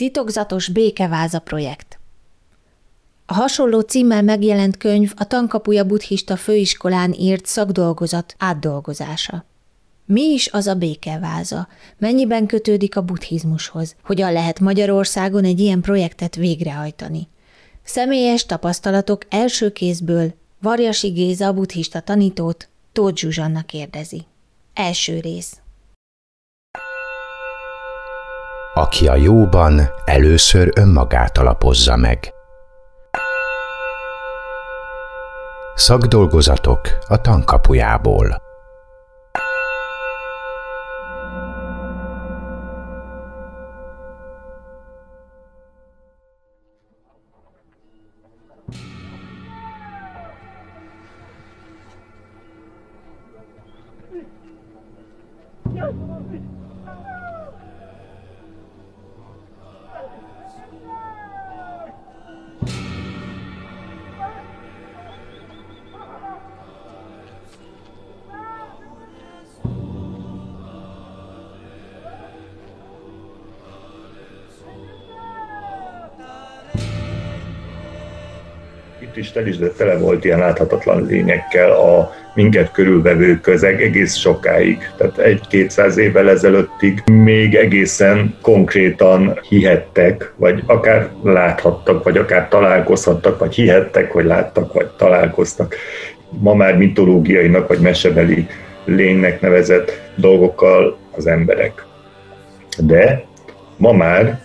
Titokzatos békeváza projekt. A hasonló címmel megjelent könyv a Tankapuja buddhista főiskolán írt szakdolgozat átdolgozása. Mi is az a békeváza? Mennyiben kötődik a buddhizmushoz? Hogyan lehet Magyarországon egy ilyen projektet végrehajtani? Személyes tapasztalatok első kézből Varjasi Géza buddhista tanítót Tóth Zsuzsanna kérdezi. Első rész. Aki a jóban először önmagát alapozza meg. Szakdolgozatok a tankapujából. Is tel is, de tele volt ilyen láthatatlan lényekkel a minket körülvevő közeg egész sokáig. Tehát egy-kétszáz évvel ezelőttig még egészen konkrétan hihettek, vagy akár láthattak, vagy akár találkozhattak, vagy hihettek, hogy láttak, vagy találkoztak. Ma már mitológiainak, vagy mesebeli lénynek nevezett dolgokkal az emberek. De ma már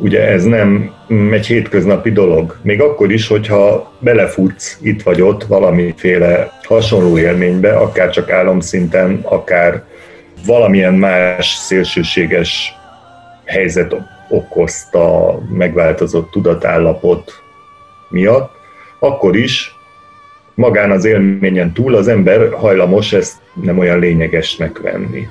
ugye ez nem egy hétköznapi dolog. Még akkor is, hogyha belefutsz itt vagy ott valamiféle hasonló élménybe, akár csak álomszinten, akár valamilyen más szélsőséges helyzet okozta megváltozott tudatállapot miatt, akkor is magán az élményen túl az ember hajlamos ezt nem olyan lényegesnek venni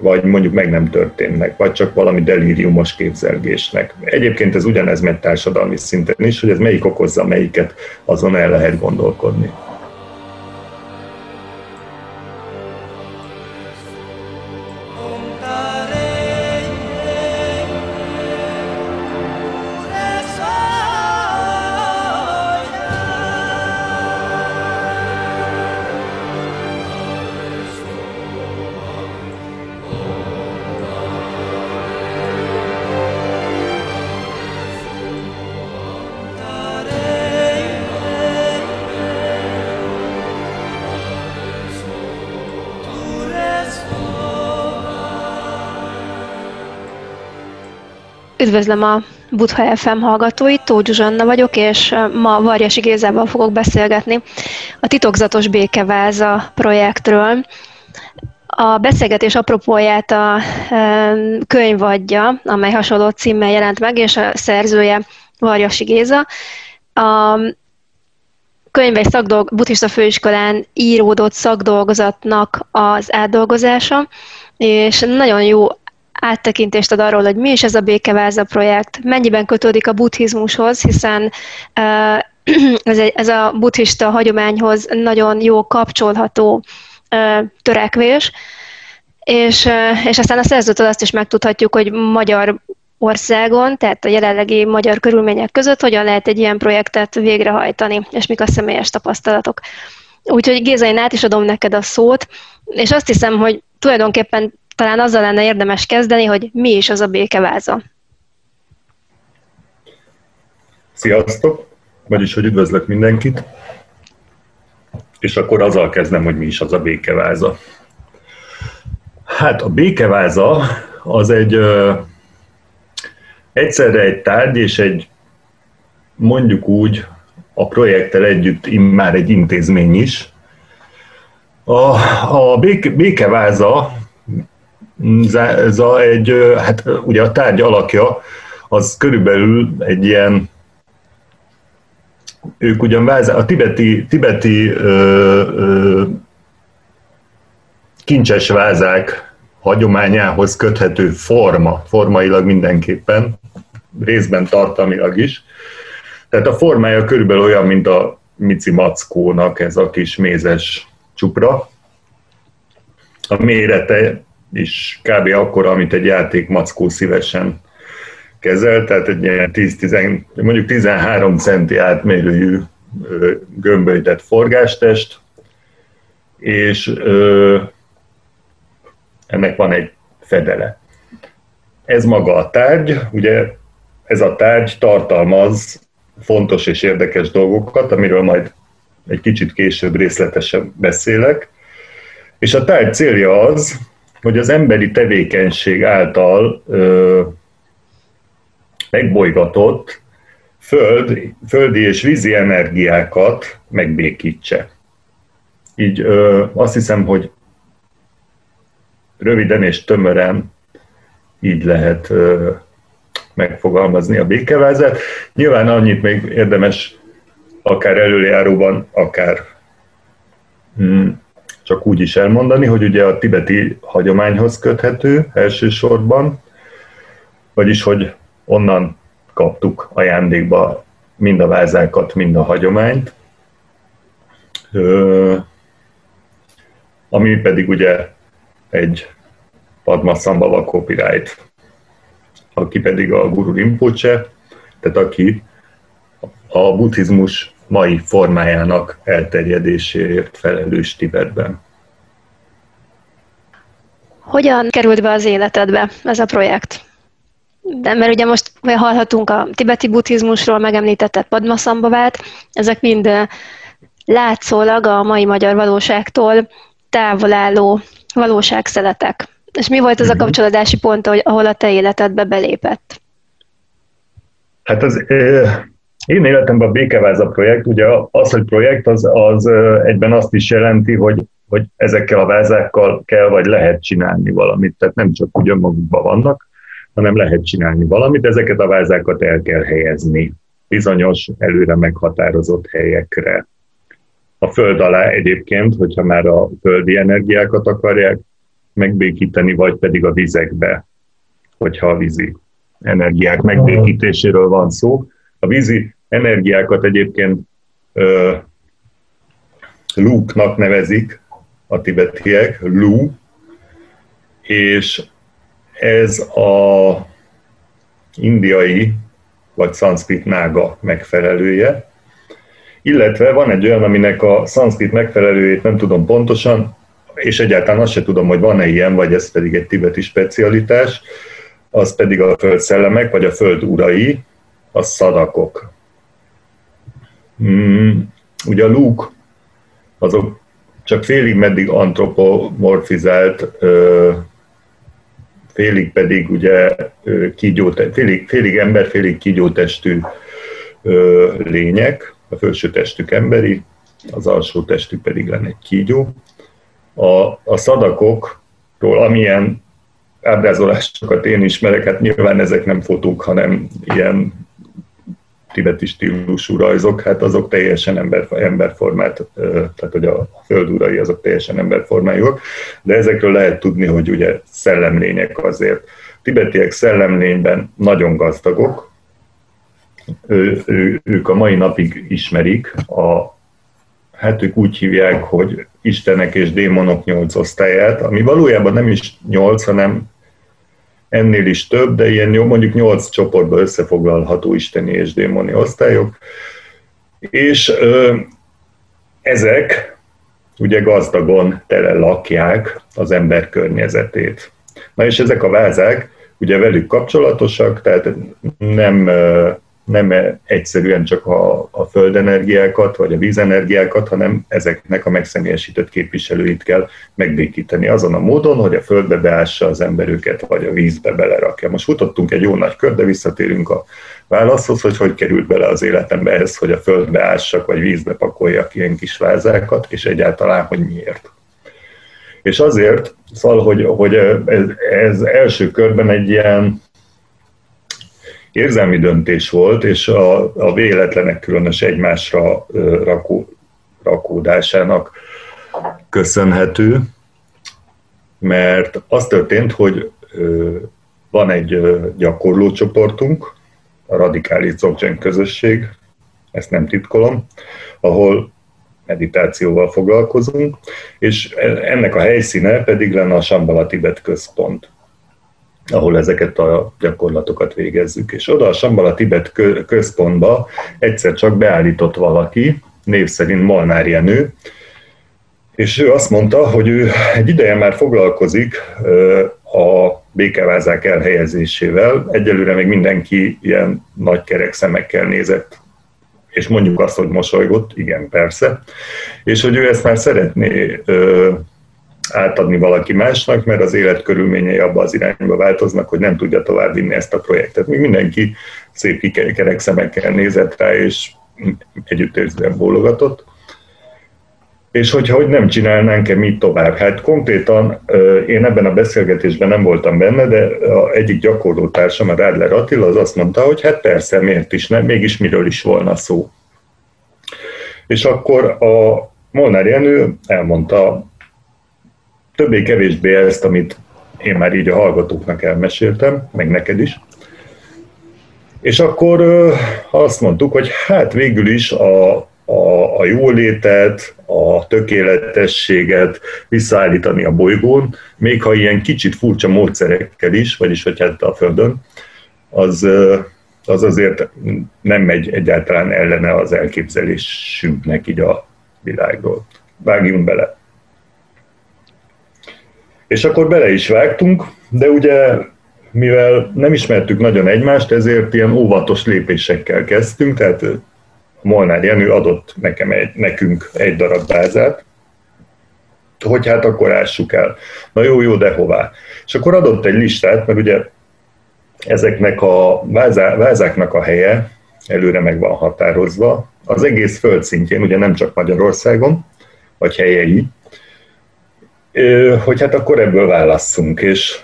vagy mondjuk meg nem történnek, vagy csak valami delíriumos képzelgésnek. Egyébként ez ugyanez megy társadalmi szinten is, hogy ez melyik okozza melyiket, azon el lehet gondolkodni. Üdvözlöm a Budha FM hallgatóit, Tóth Zsuzsanna vagyok, és ma Varjasi Gézával fogok beszélgetni a Titokzatos Békeváza projektről. A beszélgetés apropóját a könyv adja, amely hasonló címmel jelent meg, és a szerzője Varjasi Géza. A könyv egy szakdolg, buddhista főiskolán íródott szakdolgozatnak az átdolgozása, és nagyon jó áttekintést ad arról, hogy mi is ez a békeváza projekt, mennyiben kötődik a buddhizmushoz, hiszen ez, egy, ez a buddhista hagyományhoz nagyon jó kapcsolható törekvés, és, és aztán a szerzőtől azt is megtudhatjuk, hogy magyar országon, tehát a jelenlegi magyar körülmények között hogyan lehet egy ilyen projektet végrehajtani, és mik a személyes tapasztalatok. Úgyhogy Géza, én át is adom neked a szót, és azt hiszem, hogy tulajdonképpen talán azzal lenne érdemes kezdeni, hogy mi is az a békeváza. Sziasztok! Vagyis, hogy üdvözlök mindenkit. És akkor azzal kezdem, hogy mi is az a békeváza. Hát a békeváza az egy ö, egyszerre egy tárgy és egy mondjuk úgy a projekttel együtt már egy intézmény is. A, a béke, békeváza ez a, egy, hát ugye a tárgy alakja az körülbelül egy ilyen ők ugyan vázá, a tibeti, tibeti ö, ö, kincses vázák hagyományához köthető forma, formailag mindenképpen, részben tartalmilag is. Tehát a formája körülbelül olyan, mint a Mici Mackónak ez a kis mézes csupra. A mérete is kb. akkora, amit egy játék mackó szívesen kezel, tehát egy ilyen 10-10, mondjuk 13 centi átmérőjű gömbölytett forgástest, és ö, ennek van egy fedele. Ez maga a tárgy, ugye ez a tárgy tartalmaz fontos és érdekes dolgokat, amiről majd egy kicsit később részletesen beszélek. És a tárgy célja az, hogy az emberi tevékenység által ö, megbolygatott föld, földi és vízi energiákat megbékítse. Így ö, azt hiszem, hogy röviden és tömören így lehet ö, megfogalmazni a békevázát. Nyilván annyit még érdemes akár előjáróban, akár hmm, csak úgy is elmondani, hogy ugye a tibeti hagyományhoz köthető elsősorban, vagyis hogy onnan kaptuk ajándékba mind a vázákat, mind a hagyományt, ami pedig ugye egy Padmasambhava copyright, aki pedig a Guru Rinpoche, tehát aki a buddhizmus mai formájának elterjedéséért felelős Tibetben. Hogyan került be az életedbe ez a projekt? De mert ugye most hallhatunk a tibeti buddhizmusról, megemlítetted Padmasambhavát, ezek mind látszólag a mai magyar valóságtól távol álló valóságszeletek. És mi volt az a mhm. kapcsolódási pont, ahol a te életedbe belépett? Hát az én életemben a Békeváza projekt, ugye az, hogy projekt, az, az egyben azt is jelenti, hogy, hogy ezekkel a vázákkal kell vagy lehet csinálni valamit. Tehát nem csak úgy önmagukban vannak, hanem lehet csinálni valamit. Ezeket a vázákat el kell helyezni bizonyos előre meghatározott helyekre. A föld alá egyébként, hogyha már a földi energiákat akarják megbékíteni, vagy pedig a vizekbe, hogyha a vízi energiák megbékítéséről van szó. A vízi energiákat egyébként uh, lúknak nevezik a tibetiek, lú, és ez a indiai vagy szanszkrit nága megfelelője, illetve van egy olyan, aminek a szanszkrit megfelelőjét nem tudom pontosan, és egyáltalán azt se tudom, hogy van-e ilyen, vagy ez pedig egy tibeti specialitás, az pedig a földszellemek, vagy a föld urai, a szadakok. Mm, ugye a lúk, azok csak félig meddig antropomorfizált, félig pedig ugye kígyó, félig, félig ember, félig kígyótestű lények, a felső testük emberi, az alsó testük pedig lenne egy kígyó. A, a szadakokról, amilyen ábrázolásokat én ismerek, hát nyilván ezek nem fotók, hanem ilyen tibeti stílusú rajzok, hát azok teljesen ember, emberformát, tehát hogy a földurai azok teljesen emberformájúak, de ezekről lehet tudni, hogy ugye szellemlények azért. Tibetiek szellemlényben nagyon gazdagok, ő, ő, ők a mai napig ismerik, a, hát ők úgy hívják, hogy istenek és démonok nyolc osztályát, ami valójában nem is nyolc, hanem ennél is több, de ilyen jó, mondjuk nyolc csoportba összefoglalható isteni és démoni osztályok, és ö, ezek ugye gazdagon tele lakják az ember környezetét. Na és ezek a vázák ugye velük kapcsolatosak, tehát nem nem egyszerűen csak a, a földenergiákat vagy a vízenergiákat, hanem ezeknek a megszemélyesített képviselőit kell megbékíteni azon a módon, hogy a földbe beássa az ember őket, vagy a vízbe belerakja. Most futottunk egy jó nagy kör, de visszatérünk a válaszhoz, hogy hogy került bele az életembe ez, hogy a földbe ássak, vagy vízbe pakoljak ilyen kis vázákat, és egyáltalán, hogy miért. És azért, szóval, hogy, hogy ez, ez első körben egy ilyen érzelmi döntés volt, és a, a véletlenek különös egymásra rakó, rakódásának köszönhető, mert az történt, hogy van egy gyakorlócsoportunk, a radikális Dzogchen közösség, ezt nem titkolom, ahol meditációval foglalkozunk, és ennek a helyszíne pedig lenne a Sambala Tibet központ. Ahol ezeket a gyakorlatokat végezzük. És oda a Sambala Tibet központba egyszer csak beállított valaki, név szerint Molnár Jenő, és ő azt mondta, hogy ő egy ideje már foglalkozik a békevázák elhelyezésével. Egyelőre még mindenki ilyen nagy kerek szemekkel nézett, és mondjuk azt, hogy mosolygott, igen, persze, és hogy ő ezt már szeretné átadni valaki másnak, mert az életkörülményei abba az irányba változnak, hogy nem tudja tovább vinni ezt a projektet. Még mindenki szép kerek szemekkel nézett rá, és együttérzően bólogatott. És hogyha hogy nem csinálnánk-e mit tovább? Hát konkrétan én ebben a beszélgetésben nem voltam benne, de a egyik gyakorló társam, a Rádler Attila, az azt mondta, hogy hát persze, miért is nem, mégis miről is volna szó. És akkor a Molnár Jenő elmondta többé-kevésbé ezt, amit én már így a hallgatóknak elmeséltem, meg neked is. És akkor azt mondtuk, hogy hát végül is a, a, a jólétet, a tökéletességet visszaállítani a bolygón, még ha ilyen kicsit furcsa módszerekkel is, vagyis hogy hát a Földön, az, az azért nem megy egyáltalán ellene az elképzelésünknek így a világról. Vágjunk bele. És akkor bele is vágtunk, de ugye mivel nem ismertük nagyon egymást, ezért ilyen óvatos lépésekkel kezdtünk, tehát Molnár Jenő adott nekem egy, nekünk egy darab bázát, hogy hát akkor ássuk el. Na jó, jó, de hová? És akkor adott egy listát, mert ugye ezeknek a vázá, vázáknak a helye előre meg van határozva, az egész földszintjén, ugye nem csak Magyarországon, vagy helyei, hogy hát akkor ebből válasszunk, és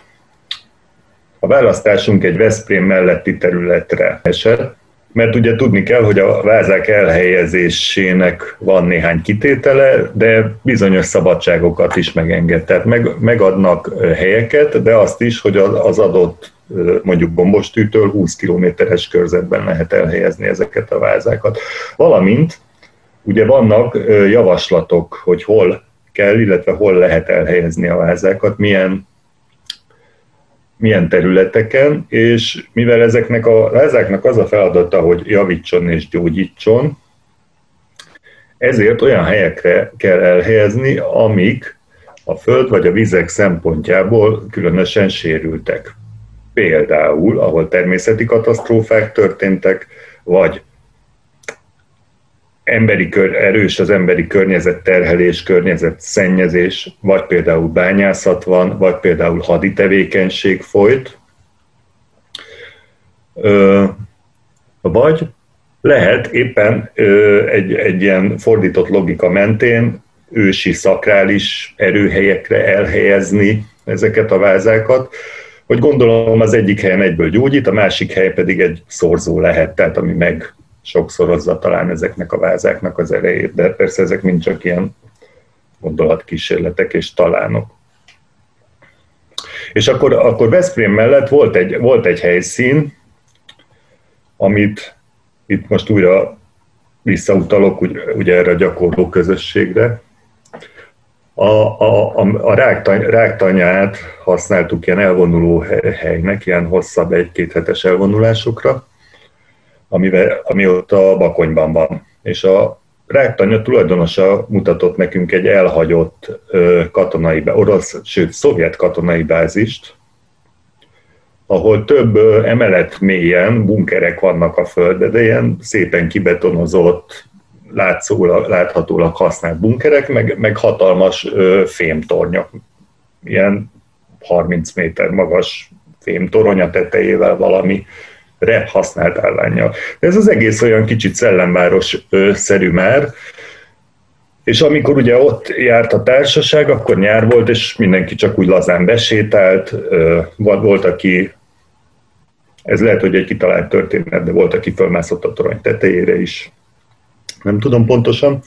a választásunk egy Veszprém melletti területre esett, mert ugye tudni kell, hogy a vázák elhelyezésének van néhány kitétele, de bizonyos szabadságokat is megenged. Tehát meg, megadnak helyeket, de azt is, hogy az adott mondjuk gombostűtől 20 kilométeres körzetben lehet elhelyezni ezeket a vázákat. Valamint ugye vannak javaslatok, hogy hol kell, illetve hol lehet elhelyezni a vázákat, milyen milyen területeken, és mivel ezeknek a vázáknak az a feladata, hogy javítson és gyógyítson, ezért olyan helyekre kell elhelyezni, amik a föld vagy a vizek szempontjából különösen sérültek. Például, ahol természeti katasztrófák történtek, vagy emberi kör, erős az emberi környezet terhelés, környezet szennyezés, vagy például bányászat van, vagy például hadi tevékenység folyt, ö, vagy lehet éppen ö, egy, egy ilyen fordított logika mentén ősi szakrális erőhelyekre elhelyezni ezeket a vázákat, hogy gondolom az egyik helyen egyből gyógyít, a másik hely pedig egy szorzó lehet, tehát ami meg sokszorozza talán ezeknek a vázáknak az erejét, de persze ezek mind csak ilyen gondolatkísérletek és talánok. És akkor, akkor Veszprém mellett volt egy, volt egy helyszín, amit itt most újra visszautalok ugye, ugye erre a gyakorló közösségre. A, a, a, a ráktany, ráktanyát használtuk ilyen elvonuló helynek, ilyen hosszabb egy-két hetes elvonulásokra, amivel, ami ott a Bakonyban van. És a ráktanya tulajdonosa mutatott nekünk egy elhagyott katonai, orosz, sőt, szovjet katonai bázist, ahol több emelet mélyen bunkerek vannak a földbe, de ilyen szépen kibetonozott, látszólag, láthatólag használt bunkerek, meg, meg hatalmas ö, fémtornyok, ilyen 30 méter magas fémtorony a tetejével valami re használt állányjal. Ez az egész olyan kicsit szellemváros-szerű már, és amikor ugye ott járt a társaság, akkor nyár volt, és mindenki csak úgy lazán besétált, volt, aki, ez lehet, hogy egy kitalált történet, de volt, aki fölmászott a torony tetejére is, nem tudom pontosan.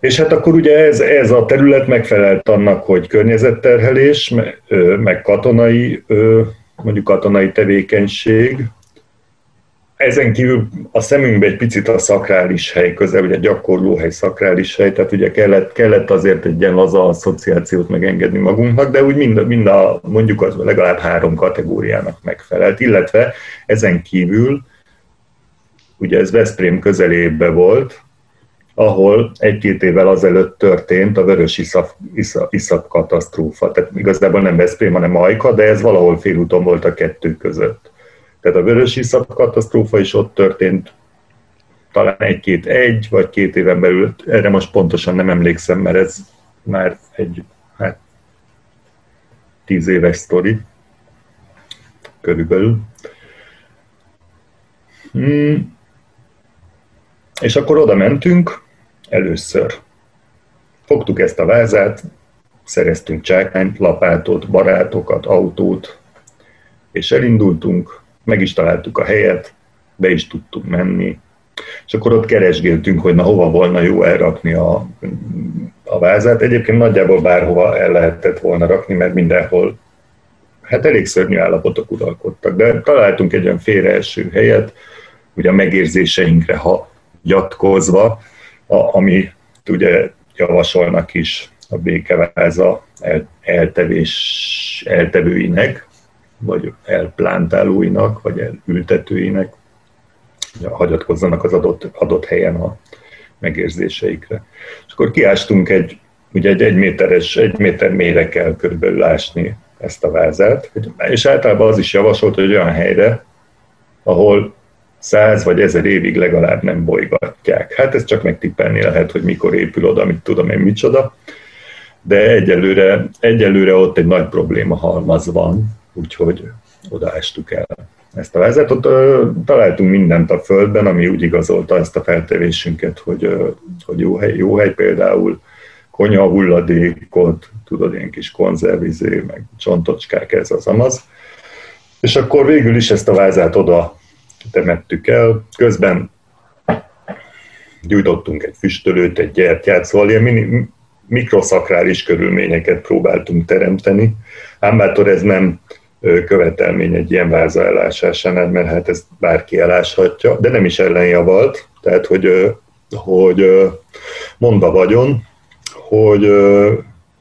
És hát akkor ugye ez, ez a terület megfelelt annak, hogy környezetterhelés, meg katonai mondjuk katonai tevékenység, ezen kívül a szemünkbe egy picit a szakrális hely közel, ugye gyakorlóhely, szakrális hely, tehát ugye kellett, kellett azért egy ilyen laza asszociációt megengedni magunknak, de úgy mind, mind a, mondjuk az legalább három kategóriának megfelelt, illetve ezen kívül, ugye ez Veszprém közelébe volt, ahol egy-két évvel azelőtt történt a vörös iszap, iszap, iszap katasztrófa. Tehát igazából nem Veszprém, hanem Majka, de ez valahol félúton volt a kettő között. Tehát a vörös iszap katasztrófa is ott történt talán egy-két egy, vagy két éven belül, erre most pontosan nem emlékszem, mert ez már egy hát, tíz éves sztori körülbelül. Hmm. És akkor oda mentünk, először. Fogtuk ezt a vázát, szereztünk csákányt, lapátot, barátokat, autót, és elindultunk, meg is találtuk a helyet, be is tudtunk menni, és akkor ott keresgéltünk, hogy na hova volna jó elrakni a, a vázát. Egyébként nagyjából bárhova el lehetett volna rakni, mert mindenhol hát elég szörnyű állapotok uralkodtak, de találtunk egy olyan félreeső helyet, ugye a megérzéseinkre ha jatkozva, a, ami ugye javasolnak is a békeváza el, eltevés, eltevőinek, vagy elplántálóinak, vagy elültetőinek, hagyatkozzanak az adott, adott helyen a megérzéseikre. És akkor kiástunk egy, ugye egy egy méteres, egy méter mélyre kell körülbelül ásni ezt a vázát, és általában az is javasolt, hogy olyan helyre, ahol száz vagy ezer évig legalább nem bolygatják. Hát ez csak megtippelni lehet, hogy mikor épül oda, mit tudom én micsoda, de egyelőre, egyelőre ott egy nagy probléma halmaz van, úgyhogy odaástuk el ezt a ö, találtunk mindent a földben, ami úgy igazolta ezt a feltevésünket, hogy, hogy jó, hely, jó hely például konya hulladékot, tudod, ilyen kis konzervizé, meg csontocskák, ez az amaz. És akkor végül is ezt a vázát oda temettük el. Közben gyújtottunk egy füstölőt, egy gyertyát, szóval ilyen mini, mikroszakrális körülményeket próbáltunk teremteni. Ám bátor ez nem követelmény egy ilyen váza elásásánál, mert hát ezt bárki eláshatja, de nem is ellenjavalt, tehát hogy, hogy mondva vagyon, hogy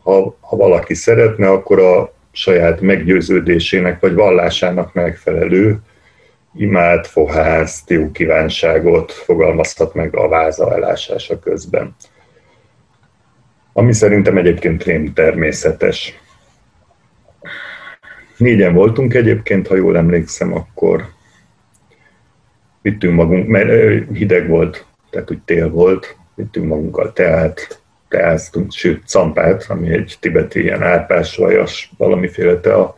ha, ha valaki szeretne, akkor a saját meggyőződésének vagy vallásának megfelelő imád, fohász, jó kívánságot fogalmazhat meg a váza elásása közben. Ami szerintem egyébként rém természetes. Négyen voltunk egyébként, ha jól emlékszem, akkor vittünk magunk, mert hideg volt, tehát úgy tél volt, vittünk magunkkal teát, teáztunk, sőt, campát, ami egy tibeti ilyen árpás, vajas, valamiféle tea.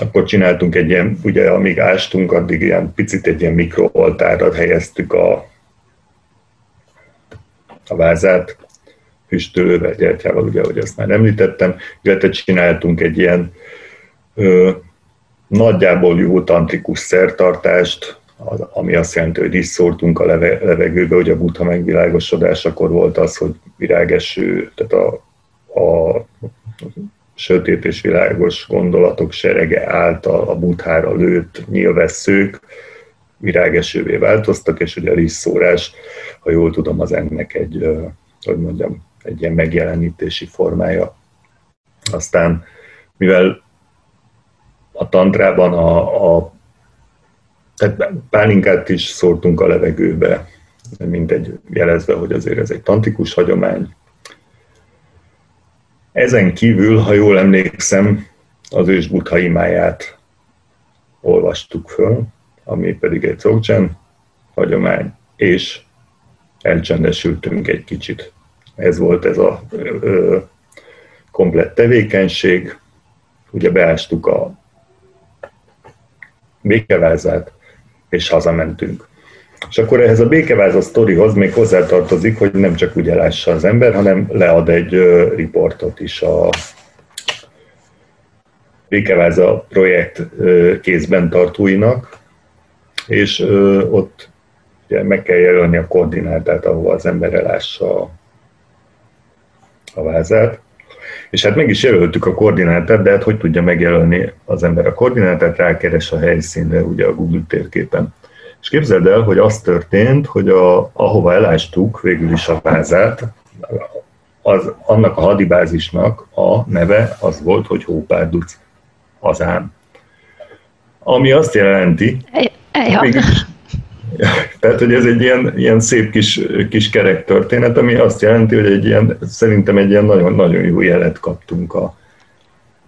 Akkor csináltunk egy ilyen, ugye amíg ástunk, addig ilyen picit egy ilyen mikrooltára helyeztük a, a vázát, füstölővel, gyertyával, ugye, ahogy azt már említettem, illetve csináltunk egy ilyen ö, nagyjából jó tantrikus szertartást, ami azt jelenti, hogy is szórtunk a leve, levegőbe, hogy a buddha megvilágosodásakor volt az, hogy virágeső, tehát a, a sötét és világos gondolatok serege által a buthára lőtt nyilvesszők virágesővé változtak, és ugye a risszórás, ha jól tudom, az ennek egy, hogy mondjam, egy ilyen megjelenítési formája. Aztán, mivel a tantrában a, a tehát pálinkát is szórtunk a levegőbe, mint egy jelezve, hogy azért ez egy tantikus hagyomány, ezen kívül, ha jól emlékszem, az ős Buddha imáját olvastuk föl, ami pedig egy Dzogchen hagyomány, és elcsendesültünk egy kicsit. Ez volt ez a ö, komplett tevékenység. Ugye beástuk a békevázát, és hazamentünk. És akkor ehhez a békeváza sztorihoz még hozzátartozik, hogy nem csak úgy elássa az ember, hanem lead egy riportot is a békeváza projekt kézben tartóinak, és ott ugye meg kell jelölni a koordinátát, ahova az ember elássa a vázát. És hát meg is jelöltük a koordinátát, de hát hogy tudja megjelölni az ember a koordinátát, rákeres a helyszínre ugye a Google térképen. És képzeld el, hogy az történt, hogy a, ahova elástuk végül is a vázát, az, annak a hadibázisnak a neve az volt, hogy Hópárduc hazám. Ami azt jelenti, hogy tehát, hogy ez egy ilyen, ilyen szép kis, kis kerek történet, ami azt jelenti, hogy egy ilyen, szerintem egy ilyen nagyon-nagyon jó jelet kaptunk a,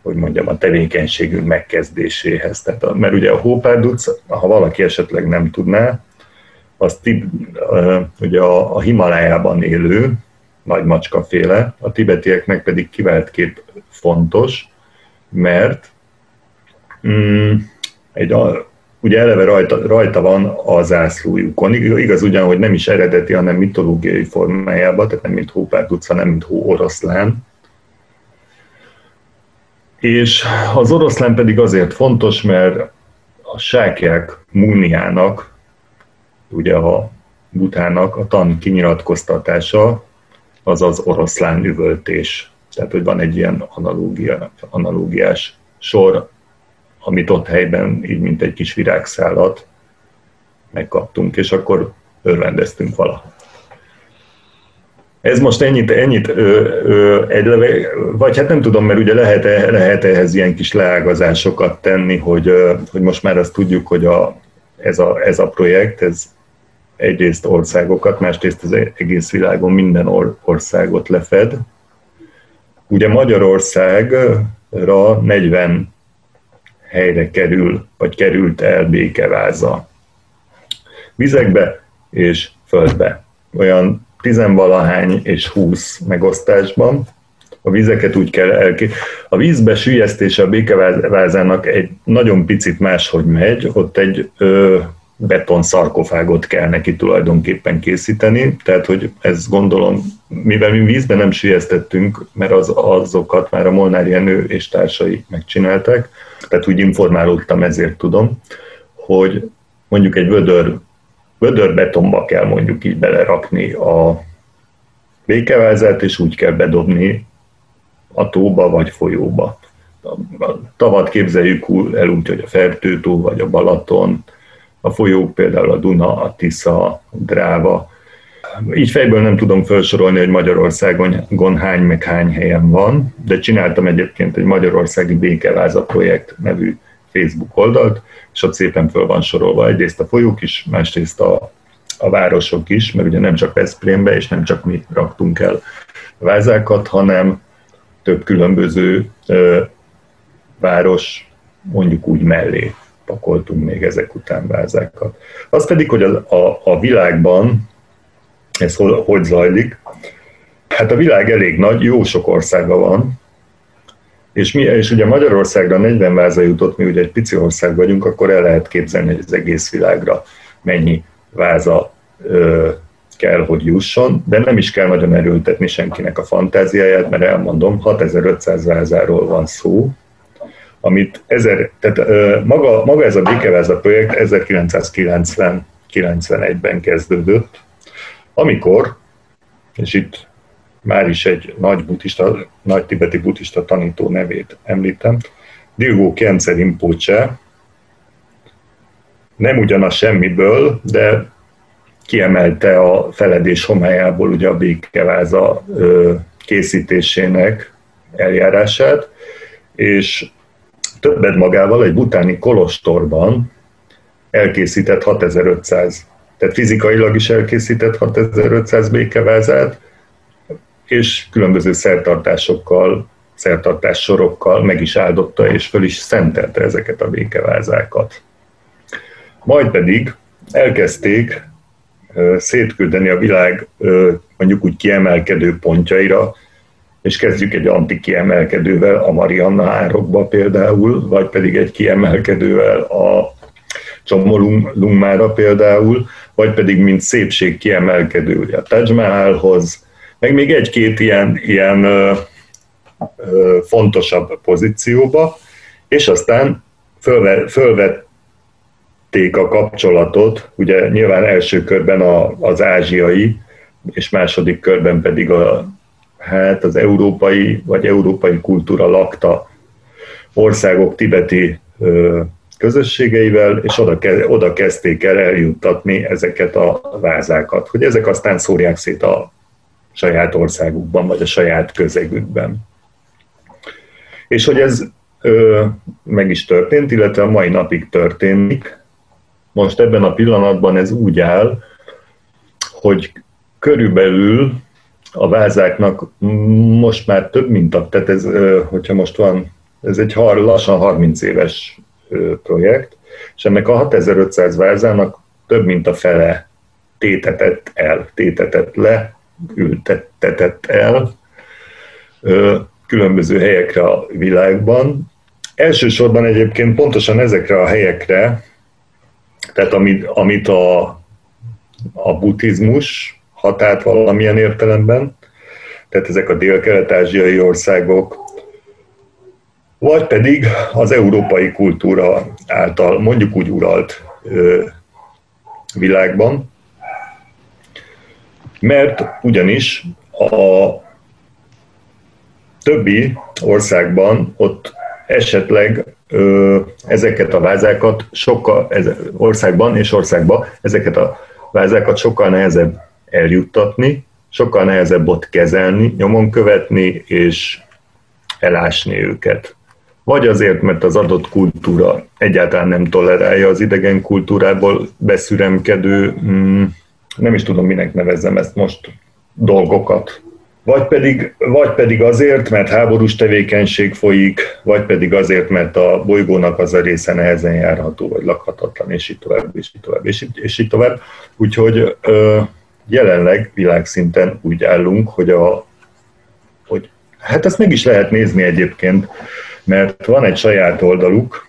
hogy mondjam, a tevékenységünk megkezdéséhez. Tehát a, mert ugye a Hópárduc, ha valaki esetleg nem tudná, az tib, ugye a, a Himalájában élő, nagy macskaféle, a tibetieknek pedig kép fontos, mert mm, egy, ugye eleve rajta, rajta van a zászlójukon. Igaz ugyan, hogy nem is eredeti, hanem mitológiai formájában, tehát nem mint hópárduc, hanem mint hó oroszlán. És az oroszlán pedig azért fontos, mert a sákják múniának, ugye a butának a tan kinyilatkoztatása az az oroszlán üvöltés. Tehát, hogy van egy ilyen analógia, analógiás sor, amit ott helyben így mint egy kis virágszálat megkaptunk, és akkor örvendeztünk vala. Ez most ennyit, ennyit ö, ö, egy leve, vagy hát nem tudom, mert ugye lehet, lehet ehhez ilyen kis leágazásokat tenni, hogy, ö, hogy most már azt tudjuk, hogy a, ez, a, ez a projekt, ez egyrészt országokat, másrészt az egész világon minden országot lefed. Ugye Magyarországra 40 helyre kerül, vagy került el békeváza. Vizekbe és földbe. Olyan tizenvalahány és 20 megosztásban. A vizeket úgy kell elké... A vízbe sülyeztése a békevázának egy nagyon picit máshogy megy, ott egy ö, beton szarkofágot kell neki tulajdonképpen készíteni, tehát hogy ez gondolom, mivel mi vízben nem sülyeztettünk, mert az, azokat már a Molnár Jenő és társai megcsinálták, tehát úgy informálódtam, ezért tudom, hogy mondjuk egy vödör, vödör betonba kell mondjuk így belerakni a békevázát, és úgy kell bedobni a tóba vagy folyóba. A tavat képzeljük el úgy, hogy a Fertőtó vagy a Balaton, a folyók például a Duna, a Tisza, a Dráva. Így fejből nem tudom felsorolni, hogy Magyarországon hány meg hány helyen van, de csináltam egyébként egy Magyarországi Békeváza projekt nevű Facebook oldalt, és ott szépen föl van sorolva egyrészt a folyók is, másrészt a, a városok is, mert ugye nem csak Veszprémbe, és nem csak mi raktunk el vázákat, hanem több különböző ö, város mondjuk úgy mellé pakoltunk még ezek után vázákat. Az pedig, hogy a, a, a világban ez hogy, hogy zajlik, hát a világ elég nagy, jó sok országa van, és, mi, és ugye Magyarországra 40 váza jutott, mi ugye egy pici ország vagyunk, akkor el lehet képzelni, hogy az egész világra mennyi váza ö, kell, hogy jusson, de nem is kell nagyon erőltetni senkinek a fantáziáját, mert elmondom, 6500 vázáról van szó, amit ezer, tehát maga, maga ez a Békeváza projekt 1990-91-ben kezdődött, amikor, és itt már is egy nagy, buddhista, nagy tibeti buddhista tanító nevét említem, Dilgó Kence Rinpoche, nem ugyanaz semmiből, de kiemelte a feledés homályából ugye a békeváza készítésének eljárását, és többet magával egy butáni kolostorban elkészített 6500, tehát fizikailag is elkészített 6500 békevázát, és különböző szertartásokkal, szertartás sorokkal meg is áldotta és föl is szentelte ezeket a békevázákat. Majd pedig elkezdték szétküldeni a világ mondjuk úgy kiemelkedő pontjaira és kezdjük egy antikiemelkedővel a Marianna árokba például, vagy pedig egy kiemelkedővel a Csomolungmára például, vagy pedig mint szépség kiemelkedő a Taj Mahalhoz, meg még egy-két ilyen, ilyen ö, ö, fontosabb pozícióba, és aztán fölve, fölvették a kapcsolatot, ugye nyilván első körben a, az ázsiai, és második körben pedig a hát az európai vagy európai kultúra lakta országok tibeti közösségeivel, és oda, oda kezdték el eljuttatni ezeket a vázákat, hogy ezek aztán szórják szét a saját országukban, vagy a saját közegükben. És hogy ez ö, meg is történt, illetve a mai napig történik. Most ebben a pillanatban ez úgy áll, hogy körülbelül a vázáknak most már több mint a, tehát ez, hogyha most van, ez egy lassan 30 éves projekt, és ennek a 6500 vázának több mint a fele tétetett el, tétetett le, ültettetett el különböző helyekre a világban. Elsősorban egyébként pontosan ezekre a helyekre, tehát amit, amit a, a buddhizmus hatált valamilyen értelemben, tehát ezek a dél-kelet-ázsiai országok, vagy pedig az európai kultúra által mondjuk úgy uralt ö, világban, mert ugyanis a többi országban ott esetleg ö, ezeket a vázákat sokkal, ez, országban és országban ezeket a vázákat sokkal nehezebb eljuttatni, sokkal nehezebb ott kezelni, nyomon követni és elásni őket. Vagy azért, mert az adott kultúra egyáltalán nem tolerálja az idegen kultúrából beszüremkedő, mm, nem is tudom, minek nevezzem ezt most, dolgokat. Vagy pedig, vagy pedig azért, mert háborús tevékenység folyik, vagy pedig azért, mert a bolygónak az a része nehezen járható, vagy lakhatatlan, és így tovább, és így tovább, és így, és így tovább. Úgyhogy ö, jelenleg világszinten úgy állunk, hogy a hogy, hát ezt meg is lehet nézni egyébként, mert van egy saját oldaluk,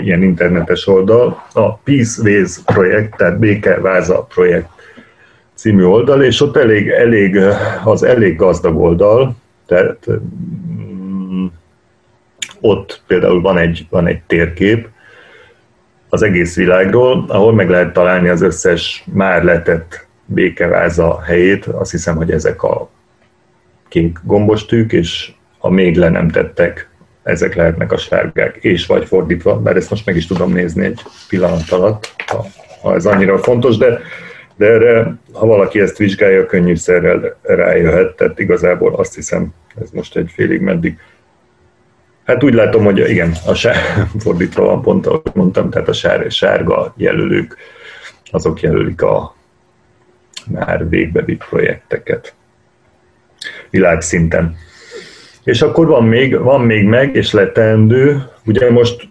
ilyen internetes oldal, a Peace Ways projekt, tehát Békeváza projekt című oldal, és ott elég, elég, az elég gazdag oldal, tehát mm, ott például van egy, van egy térkép az egész világról, ahol meg lehet találni az összes már letett békeváza helyét, azt hiszem, hogy ezek a kék gombostűk, és a még le nem tettek, ezek lehetnek a sárgák, és vagy fordítva, mert ezt most meg is tudom nézni egy pillanat alatt, ha, ha ez annyira fontos, de, de erre, ha valaki ezt vizsgálja, könnyűszerrel rájöhet, tehát igazából azt hiszem, ez most egy félig meddig. Hát úgy látom, hogy igen, a sár, fordítva van pont, ahogy mondtam, tehát a sár, sárga jelölők, azok jelölik a már végbevitt projekteket világszinten. És akkor van még, van még meg, és letendő, ugye most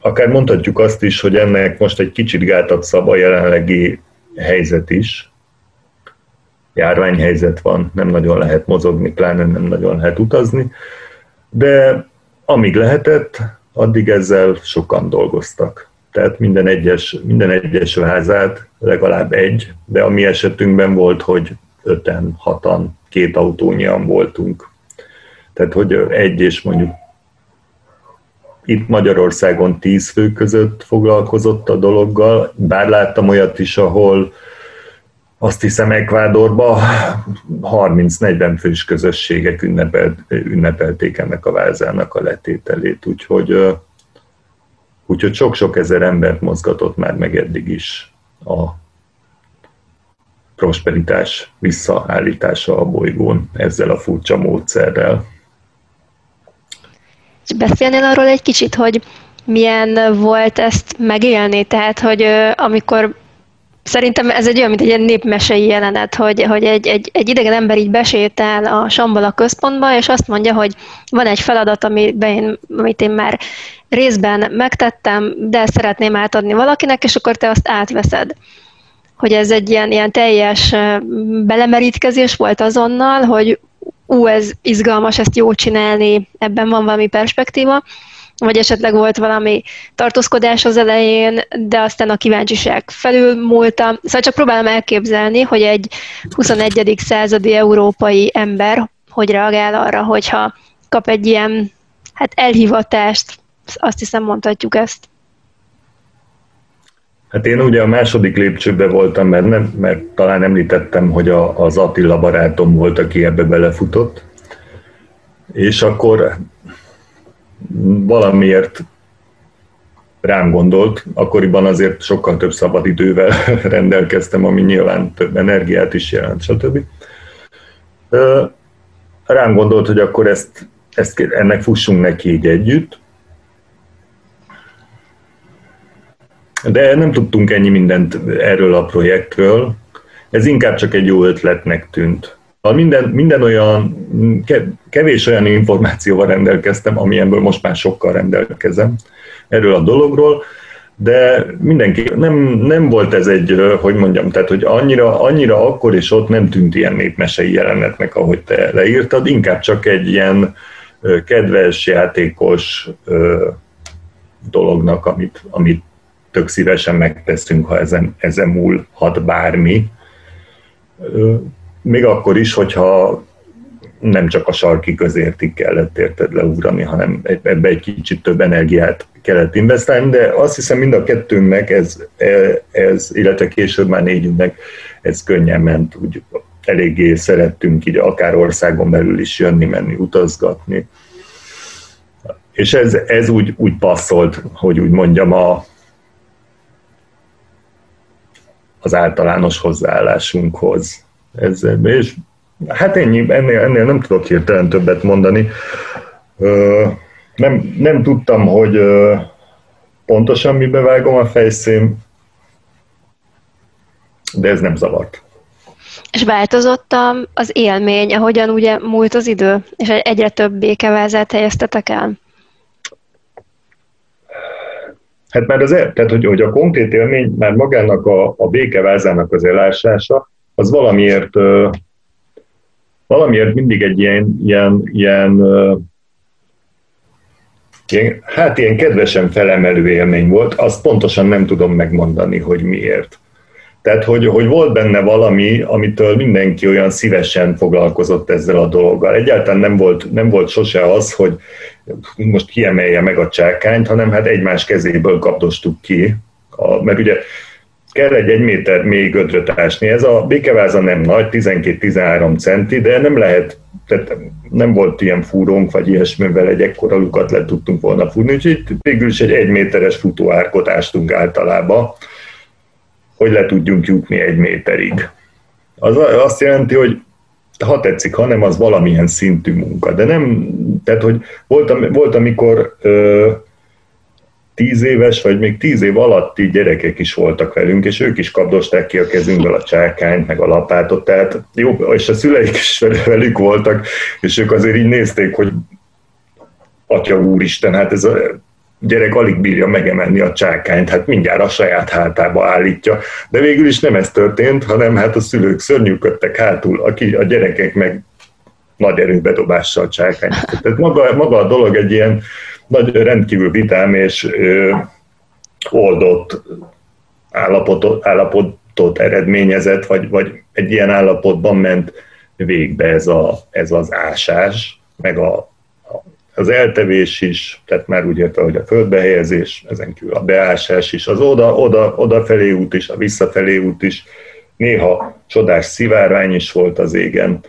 akár mondhatjuk azt is, hogy ennek most egy kicsit gátat szab a jelenlegi helyzet is. Járványhelyzet van, nem nagyon lehet mozogni, pláne nem nagyon lehet utazni, de amíg lehetett, addig ezzel sokan dolgoztak. Tehát minden egyes, minden egyes házát legalább egy, de a mi esetünkben volt, hogy öten, hatan, két autónyian voltunk. Tehát, hogy egy és mondjuk itt Magyarországon tíz fő között foglalkozott a dologgal, bár láttam olyat is, ahol azt hiszem Ekvádorban 30-40 fős közösségek ünnepelt, ünnepelték ennek a vázának a letételét, úgyhogy, úgyhogy sok-sok ezer embert mozgatott már meg eddig is a prosperitás visszaállítása a bolygón ezzel a furcsa módszerrel. És beszélnél arról egy kicsit, hogy milyen volt ezt megélni? Tehát, hogy amikor Szerintem ez egy olyan, mint egy ilyen népmesei jelenet, hogy, hogy egy, egy, egy idegen ember így besétál a Sambala központba, és azt mondja, hogy van egy feladat, amit én, amit én már részben megtettem, de szeretném átadni valakinek, és akkor te azt átveszed. Hogy ez egy ilyen, ilyen teljes belemerítkezés volt azonnal, hogy ú, ez izgalmas, ezt jó csinálni, ebben van valami perspektíva, vagy esetleg volt valami tartózkodás az elején, de aztán a kíváncsiság felül múlta. Szóval csak próbálom elképzelni, hogy egy 21. századi európai ember hogy reagál arra, hogyha kap egy ilyen hát elhivatást, azt hiszem mondhatjuk ezt. Hát én ugye a második lépcsőbe voltam, mert, nem, mert talán említettem, hogy a, az Attila barátom volt, aki ebbe belefutott, és akkor valamiért rám gondolt, akkoriban azért sokkal több szabadidővel rendelkeztem, ami nyilván több energiát is jelent, stb. Rám gondolt, hogy akkor ezt, ezt ennek fussunk neki így együtt, de nem tudtunk ennyi mindent erről a projektről, ez inkább csak egy jó ötletnek tűnt. Minden, minden olyan, kevés olyan információval rendelkeztem, amilyenből most már sokkal rendelkezem erről a dologról, de mindenki, nem, nem volt ez egy, hogy mondjam, tehát hogy annyira, annyira akkor és ott nem tűnt ilyen népmesei jelenetnek, ahogy te leírtad, inkább csak egy ilyen kedves, játékos dolognak, amit, amit tök szívesen megteszünk, ha ezen, ezen múlhat bármi. Még akkor is, hogyha nem csak a sarki közértig kellett érted leugrani, hanem ebbe egy kicsit több energiát kellett investálni, de azt hiszem mind a kettőnknek ez, ez illetve később már négyünknek ez könnyen ment, úgy eléggé szerettünk így akár országon belül is jönni, menni, utazgatni. És ez, ez úgy, úgy passzolt, hogy úgy mondjam, a, az általános hozzáállásunkhoz. Ez, és hát ennyi, ennél, ennél nem tudok hirtelen többet mondani. Nem, nem tudtam, hogy pontosan mibe vágom a fejszém, de ez nem zavart. És változott az élmény, ahogyan ugye múlt az idő, és egyre több békevázát helyeztetek el? Hát már az, tehát hogy, hogy a konkrét élmény, már magának a, a békevázának az elásása, az valamiért, valamiért mindig egy ilyen, ilyen, ilyen, ilyen, hát ilyen kedvesen felemelő élmény volt, azt pontosan nem tudom megmondani, hogy miért. Tehát, hogy, hogy volt benne valami, amitől mindenki olyan szívesen foglalkozott ezzel a dologgal. Egyáltalán nem volt, nem volt sose az, hogy most kiemelje meg a csákányt, hanem hát egymás kezéből kapdostuk ki. A, mert ugye kell egy egy méter mély gödröt ásni. Ez a békeváza nem nagy, 12-13 centi, de nem lehet, tehát nem volt ilyen fúrónk, vagy ilyesmivel egy ekkora lukat le tudtunk volna fúrni, úgyhogy végül is egy egy méteres futóárkot ástunk általában hogy le tudjunk jutni egy méterig. Az azt jelenti, hogy ha tetszik, hanem az valamilyen szintű munka. De nem, tehát hogy volt, volt amikor ö, tíz éves, vagy még tíz év alatti gyerekek is voltak velünk, és ők is kapdosták ki a kezünkből a csákányt, meg a lapátot, tehát jó, és a szüleik is velük voltak, és ők azért így nézték, hogy Atya Úristen, hát ez a gyerek alig bírja megemelni a csákányt, hát mindjárt a saját hátába állítja. De végül is nem ez történt, hanem hát a szülők szörnyűködtek hátul, aki, a gyerekek meg nagy erőbedobással csákányt. Tehát maga, maga a dolog egy ilyen nagy, rendkívül vitám és ö, oldott állapotot, állapotot eredményezett, vagy, vagy egy ilyen állapotban ment végbe ez, a, ez az ásás, meg a, az eltevés is, tehát már úgy érte, hogy a földbehelyezés, ezen kívül a beásás is, az oda, oda, odafelé út is, a visszafelé út is, néha csodás szivárvány is volt az égen.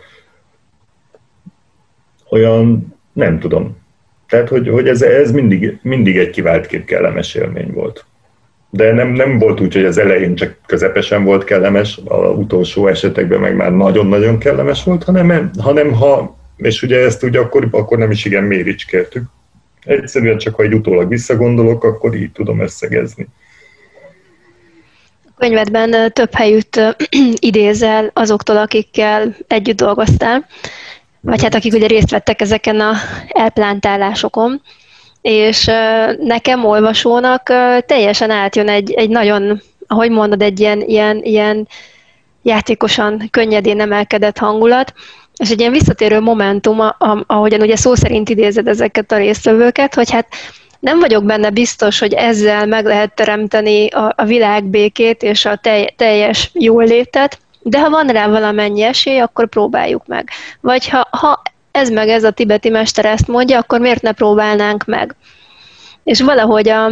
Olyan, nem tudom. Tehát, hogy, hogy ez, ez mindig, mindig egy kiváltképp kellemes élmény volt. De nem, nem volt úgy, hogy az elején csak közepesen volt kellemes, az utolsó esetekben meg már nagyon-nagyon kellemes volt, hanem, hanem ha és ugye ezt ugye akkor, akkor nem is igen méricskéltük. Egyszerűen csak, ha egy utólag visszagondolok, akkor így tudom összegezni. A könyvedben több helyütt idézel azoktól, akikkel együtt dolgoztál, vagy hát akik ugye részt vettek ezeken a elplántálásokon, és nekem olvasónak teljesen átjön egy, egy nagyon, ahogy mondod, egy ilyen, ilyen, ilyen játékosan, könnyedén emelkedett hangulat, és egy ilyen visszatérő momentum, ahogyan ugye szó szerint idézed ezeket a résztvevőket, hogy hát nem vagyok benne biztos, hogy ezzel meg lehet teremteni a, a világ békét és a telj, teljes jólétet, de ha van rá valamennyi esély, akkor próbáljuk meg. Vagy ha, ha ez meg ez a tibeti mester ezt mondja, akkor miért ne próbálnánk meg? És valahogy a,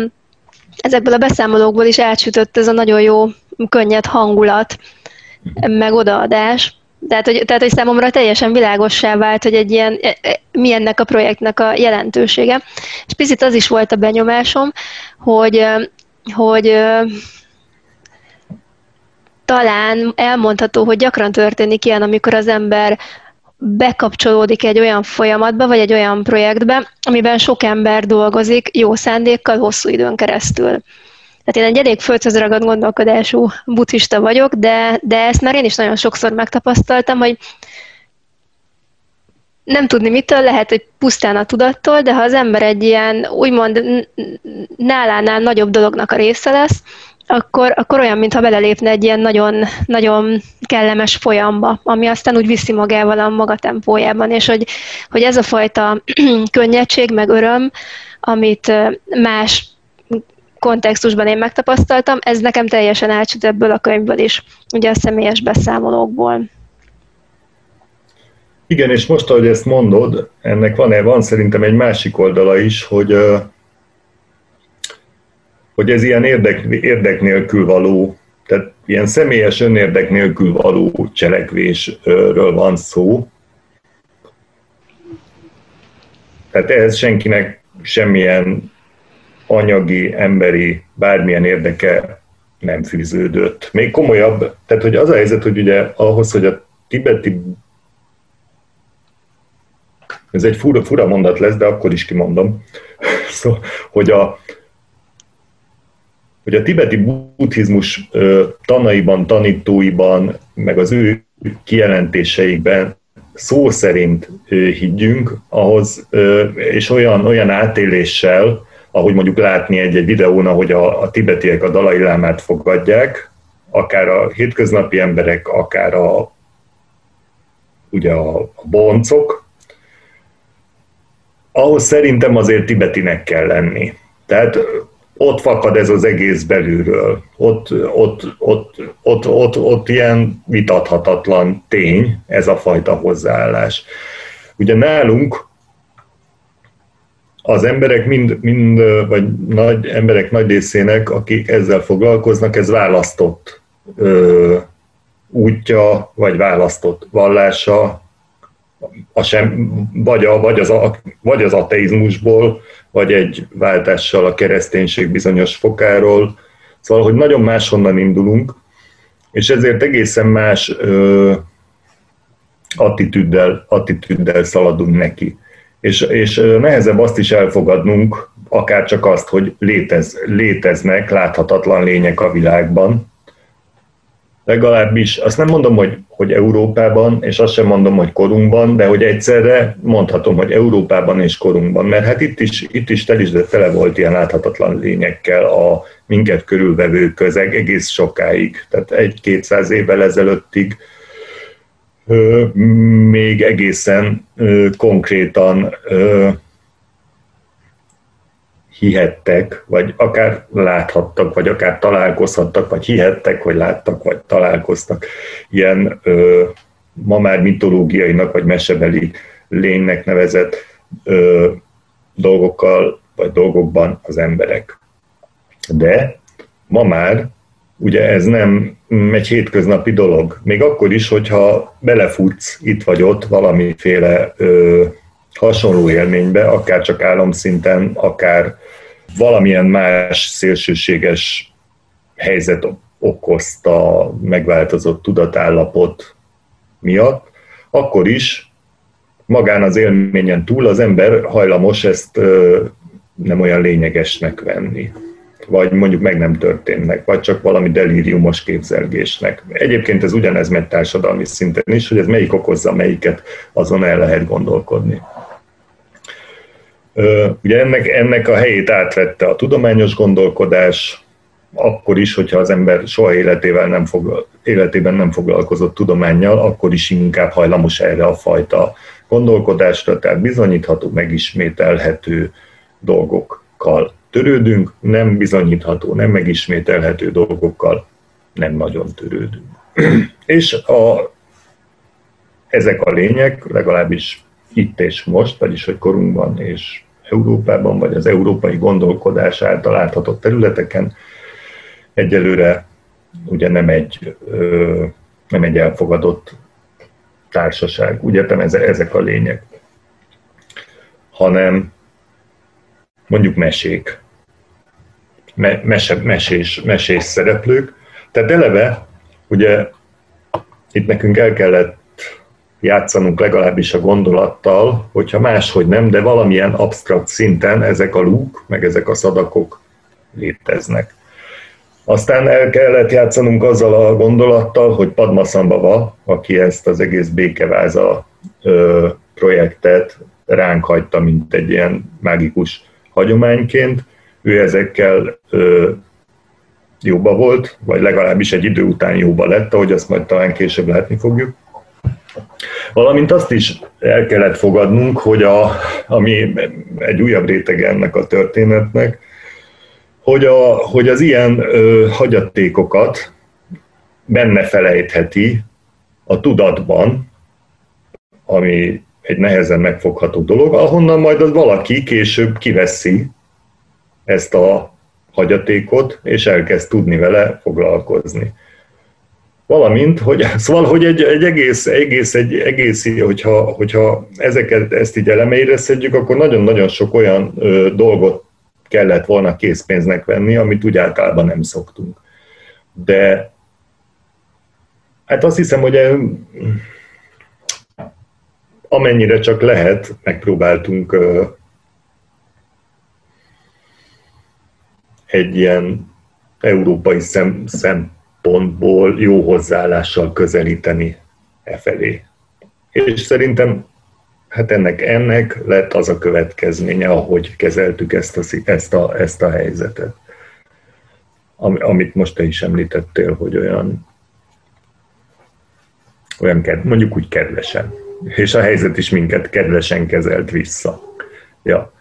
ezekből a beszámolókból is elsütött ez a nagyon jó, könnyed hangulat, meg odaadás. Tehát hogy, tehát, hogy számomra teljesen világossá vált, hogy egy ilyen, e, e, mi ennek a projektnek a jelentősége. És picit az is volt a benyomásom, hogy, hogy talán elmondható, hogy gyakran történik ilyen, amikor az ember bekapcsolódik egy olyan folyamatba, vagy egy olyan projektbe, amiben sok ember dolgozik jó szándékkal hosszú időn keresztül. Tehát én egy elég földhöz ragadt gondolkodású buddhista vagyok, de, de ezt már én is nagyon sokszor megtapasztaltam, hogy nem tudni mitől, lehet, hogy pusztán a tudattól, de ha az ember egy ilyen úgymond nálánál nagyobb dolognak a része lesz, akkor, akkor olyan, mintha belelépne egy ilyen nagyon, nagyon kellemes folyamba, ami aztán úgy viszi magával a maga tempójában, és hogy, hogy ez a fajta könnyedség, meg öröm, amit más kontextusban én megtapasztaltam, ez nekem teljesen elcsüt ebből a könyvből is, ugye a személyes beszámolókból. Igen, és most, ahogy ezt mondod, ennek van, van szerintem egy másik oldala is, hogy, hogy ez ilyen érdek, érdek nélkül való, tehát ilyen személyes önérdek nélkül való cselekvésről van szó. Tehát ehhez senkinek semmilyen anyagi, emberi, bármilyen érdeke nem fűződött. Még komolyabb, tehát hogy az a helyzet, hogy ugye ahhoz, hogy a tibeti ez egy fura, fura mondat lesz, de akkor is kimondom, szóval, hogy a, hogy a tibeti buddhizmus tanaiban, tanítóiban, meg az ő kijelentéseikben szó szerint higgyünk, ahhoz, és olyan, olyan átéléssel, ahogy mondjuk látni egy-egy videón, ahogy a, a tibetiek a dalai lámát fogadják, akár a hétköznapi emberek, akár a, ugye a, a boncok, ahhoz szerintem azért tibetinek kell lenni. Tehát ott fakad ez az egész belülről. Ott, ott, ott, ott, ott, ott ilyen vitathatatlan tény ez a fajta hozzáállás. Ugye nálunk az emberek mind, mind, vagy nagy emberek nagy részének, akik ezzel foglalkoznak, ez választott ö, útja, vagy választott vallása, a sem, vagy, a, vagy, az a, vagy az ateizmusból, vagy egy váltással a kereszténység bizonyos fokáról. Szóval, hogy nagyon máshonnan indulunk, és ezért egészen más ö, attitűddel, attitűddel szaladunk neki és, és nehezebb azt is elfogadnunk, akár csak azt, hogy létez, léteznek láthatatlan lények a világban. Legalábbis azt nem mondom, hogy, hogy Európában, és azt sem mondom, hogy korunkban, de hogy egyszerre mondhatom, hogy Európában és korunkban, mert hát itt is, itt is tel is, de tele volt ilyen láthatatlan lényekkel a minket körülvevő közeg egész sokáig. Tehát egy-kétszáz évvel ezelőttig még egészen konkrétan hihettek, vagy akár láthattak, vagy akár találkozhattak, vagy hihettek, hogy láttak, vagy találkoztak ilyen ma már mitológiainak, vagy mesebeli lénynek nevezett dolgokkal, vagy dolgokban az emberek. De ma már ugye ez nem egy hétköznapi dolog. Még akkor is, hogyha belefutsz itt vagy ott valamiféle ö, hasonló élménybe, akár csak államszinten, akár valamilyen más szélsőséges helyzet okozta megváltozott tudatállapot miatt, akkor is magán az élményen túl az ember hajlamos ezt ö, nem olyan lényegesnek venni vagy mondjuk meg nem történnek, vagy csak valami delíriumos képzelgésnek. Egyébként ez ugyanez megy társadalmi szinten is, hogy ez melyik okozza melyiket, azon el lehet gondolkodni. Ugye ennek, ennek a helyét átvette a tudományos gondolkodás, akkor is, hogyha az ember soha életével nem foglal, életében nem foglalkozott tudományjal, akkor is inkább hajlamos erre a fajta gondolkodásra, tehát bizonyítható, megismételhető dolgokkal törődünk, nem bizonyítható, nem megismételhető dolgokkal nem nagyon törődünk. és a, ezek a lények, legalábbis itt és most, vagyis hogy korunkban és Európában, vagy az európai gondolkodás által láthatott területeken egyelőre ugye nem egy, nem egy elfogadott társaság. Úgy értem, ezek a lények. Hanem mondjuk mesék, mese, mesés, mesés szereplők. Tehát eleve, ugye itt nekünk el kellett játszanunk legalábbis a gondolattal, hogyha máshogy nem, de valamilyen absztrakt szinten ezek a lúk, meg ezek a szadakok léteznek. Aztán el kellett játszanunk azzal a gondolattal, hogy Padma Szambava, aki ezt az egész békeváza ö, projektet ránk hagyta, mint egy ilyen mágikus hagyományként, ő ezekkel ö, jóba volt, vagy legalábbis egy idő után jóba lett, ahogy azt majd talán később látni fogjuk. Valamint azt is el kellett fogadnunk, hogy a, ami egy újabb rétege ennek a történetnek, hogy, a, hogy az ilyen ö, hagyatékokat benne felejtheti a tudatban, ami egy nehezen megfogható dolog, ahonnan majd az valaki később kiveszi ezt a hagyatékot, és elkezd tudni vele foglalkozni. Valamint, hogy, szóval, hogy egy, egy egész, egész, egy egész hogyha, hogyha ezeket, ezt így elemeire szedjük, akkor nagyon-nagyon sok olyan ö, dolgot kellett volna készpénznek venni, amit úgy általában nem szoktunk. De hát azt hiszem, hogy amennyire csak lehet, megpróbáltunk egy ilyen európai szem, szempontból jó hozzáállással közelíteni e felé. És szerintem hát ennek, ennek lett az a következménye, ahogy kezeltük ezt a, ezt a, ezt a helyzetet. Am, amit most te is említettél, hogy olyan, olyan mondjuk úgy kedvesen. És a helyzet is minket kedvesen kezelt vissza. Ja.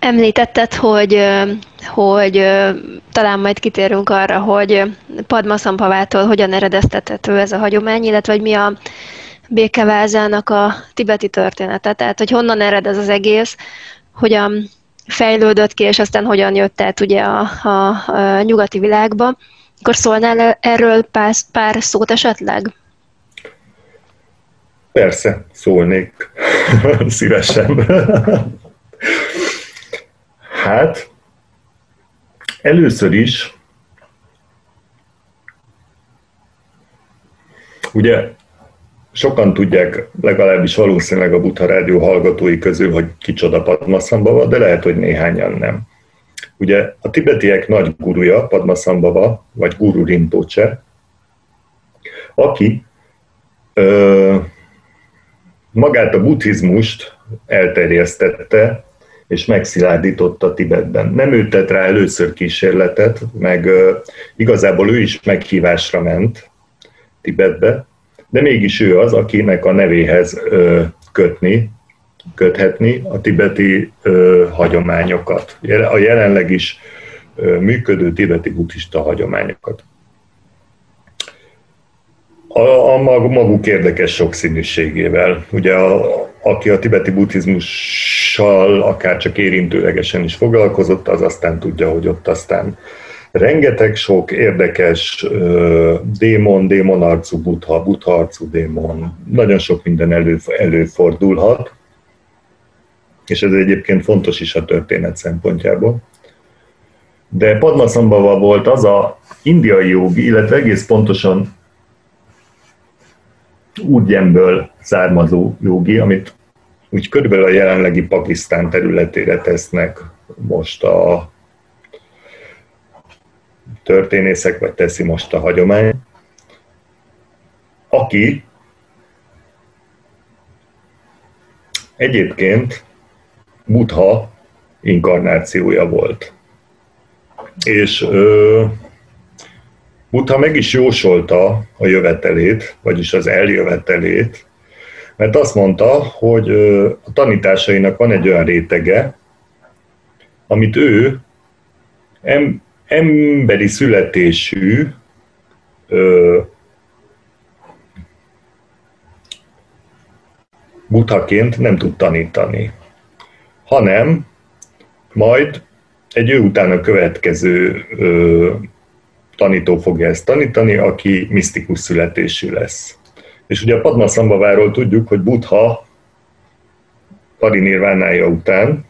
Említetted, hogy, hogy talán majd kitérünk arra, hogy Padma Szampavától hogyan eredeztethető ez a hagyomány, illetve hogy mi a békevázának a tibeti története. Tehát, hogy honnan ered ez az egész, hogyan fejlődött ki, és aztán hogyan jött át ugye a, a, a nyugati világba. Akkor szólnál erről pár, pár szót esetleg? Persze, szólnék szívesen. Hát, először is, ugye sokan tudják, legalábbis valószínűleg a Buddha Rádió hallgatói közül, hogy kicsoda Padmasambhava, de lehet, hogy néhányan nem. Ugye a tibetiek nagy guruja, Padmasambhava, vagy Guru Rinpoche, aki ö, magát a buddhizmust elterjesztette és megszilárdította Tibetben. Nem tett rá először kísérletet, meg igazából ő is meghívásra ment Tibetbe, de mégis ő az, akinek a nevéhez kötni, köthetni a tibeti hagyományokat, a jelenleg is működő tibeti buddhista hagyományokat. A, a maguk érdekes sokszínűségével. Ugye a, aki a tibeti buddhizmussal akár csak érintőlegesen is foglalkozott, az aztán tudja, hogy ott aztán rengeteg sok érdekes uh, démon, démonarcú buddha, buddha arcú démon, nagyon sok minden elő, előfordulhat, és ez egyébként fontos is a történet szempontjából. De Padmasambhava volt az a indiai jogi, illetve egész pontosan Udjemből származó jogi, amit úgy körülbelül a jelenlegi Pakisztán területére tesznek most a történészek, vagy teszi most a hagyomány, aki egyébként Buddha inkarnációja volt. És ö, Buddha meg is jósolta a jövetelét, vagyis az eljövetelét, mert azt mondta, hogy a tanításainak van egy olyan rétege, amit ő em, emberi születésű buthaként nem tud tanítani, hanem majd egy ő utána következő ö, tanító fogja ezt tanítani, aki misztikus születésű lesz. És ugye a Padmasambhaváról tudjuk, hogy Buddha parinirvánája után,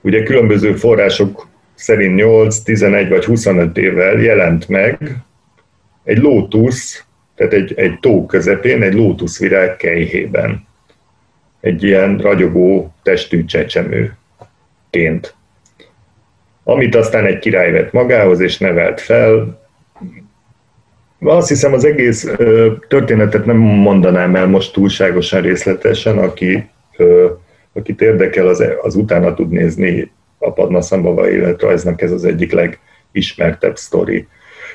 ugye különböző források szerint 8, 11 vagy 25 évvel jelent meg egy lótusz, tehát egy, egy tó közepén, egy lótuszvirág kejhében. Egy ilyen ragyogó testű csecsemőként. Amit aztán egy király vett magához és nevelt fel. Azt hiszem az egész történetet nem mondanám el most túlságosan részletesen, aki, akit érdekel, az, az utána tud nézni a Padmasambhava életrajznak ez az egyik legismertebb sztori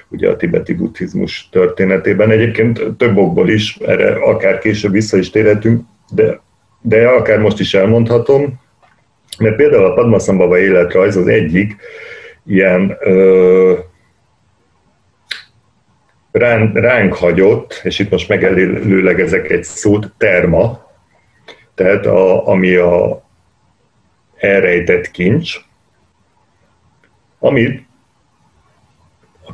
ugye a tibeti buddhizmus történetében. Egyébként több okból is, erre akár később vissza is térhetünk, de, de akár most is elmondhatom, mert például a Padmasambhava életrajz az egyik ilyen ö, ránk, ránk hagyott, és itt most megelőlegezek egy szót, terma, tehát a, ami a elrejtett kincs, amit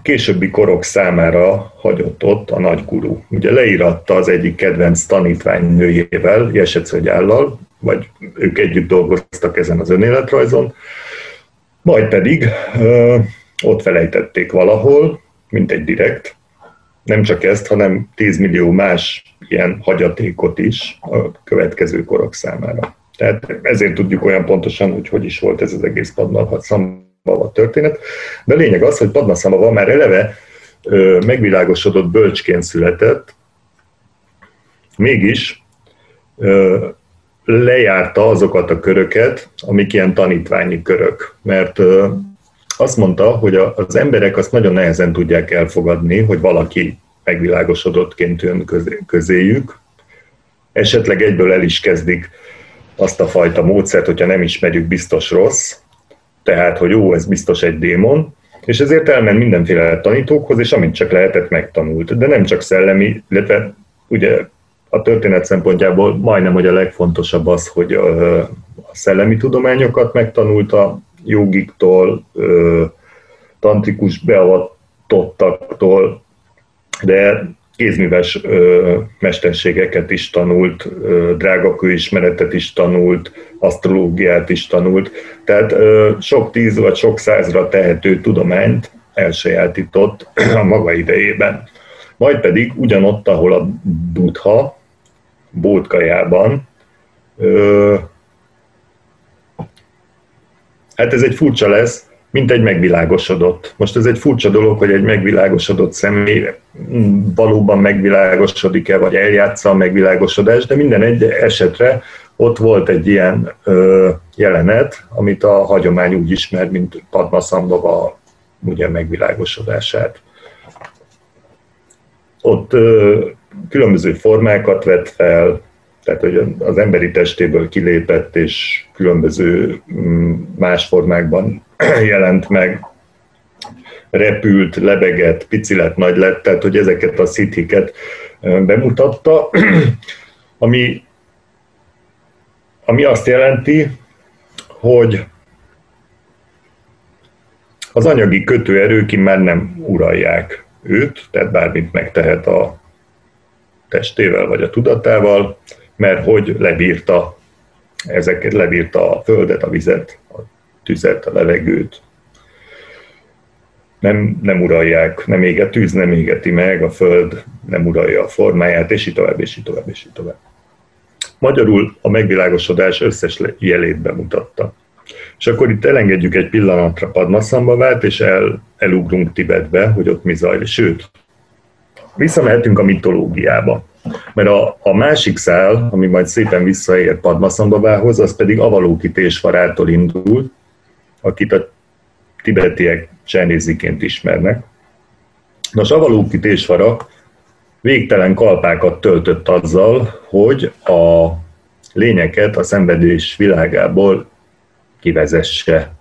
későbbi korok számára hagyott ott a nagygurú. Ugye leíratta az egyik kedvenc tanítványnőjével, Jesecögyállal, vagy ők együtt dolgoztak ezen az önéletrajzon, majd pedig ö, ott felejtették valahol, mint egy direkt, nem csak ezt, hanem 10 millió más ilyen hagyatékot is a következő korok számára. Tehát ezért tudjuk olyan pontosan, hogy hogy is volt ez az egész Padmasambhava történet. De a lényeg az, hogy Padmasambhava már eleve megvilágosodott bölcsként született, mégis ö, lejárta azokat a köröket, amik ilyen tanítványi körök. Mert ö, azt mondta, hogy a, az emberek azt nagyon nehezen tudják elfogadni, hogy valaki megvilágosodottként jön közé, közéjük, esetleg egyből el is kezdik azt a fajta módszert, hogyha nem ismerjük, biztos rossz, tehát, hogy jó, ez biztos egy démon, és ezért elment mindenféle tanítókhoz, és amint csak lehetett, megtanult. De nem csak szellemi, illetve ugye a történet szempontjából majdnem, hogy a legfontosabb az, hogy a szellemi tudományokat megtanulta jogiktól, tantrikus beavatottaktól, de kézműves ö, mesterségeket is tanult, ö, drágakőismeretet is tanult, asztrológiát is tanult. Tehát ö, sok tíz vagy sok százra tehető tudományt elsajátított a maga idejében. Majd pedig ugyanott, ahol a Buddha, Bótkajában, ö, hát ez egy furcsa lesz, mint egy megvilágosodott. Most ez egy furcsa dolog, hogy egy megvilágosodott személy valóban megvilágosodik-e, vagy eljátsza a megvilágosodást, de minden egy esetre ott volt egy ilyen ö, jelenet, amit a hagyomány úgy ismer, mint Padmasambhava ugye megvilágosodását. Ott ö, különböző formákat vett fel, tehát hogy az emberi testéből kilépett, és különböző más formákban jelent meg, repült, lebegett, pici lett, nagy lett, tehát hogy ezeket a szithiket bemutatta, ami, ami azt jelenti, hogy az anyagi kötőerők már nem uralják őt, tehát bármit megtehet a testével vagy a tudatával, mert hogy lebírta ezeket, lebírta a földet, a vizet, tüzet, a levegőt. Nem, nem uralják, nem éget tűz, nem égeti meg, a föld nem uralja a formáját, és így tovább, és így tovább, és így tovább. Magyarul a megvilágosodás összes jelét bemutatta. És akkor itt elengedjük egy pillanatra Padmasambhavát, és el, elugrunk Tibetbe, hogy ott mi zajlik. Sőt, visszamehetünk a mitológiába. Mert a, a másik szál, ami majd szépen visszaér Padmasambhavához, az pedig Avalókitésvarától indul, akit a tibetiek csernéziként ismernek. Nos, Avalókitésvara végtelen kalpákat töltött azzal, hogy a lényeket a szenvedés világából kivezesse.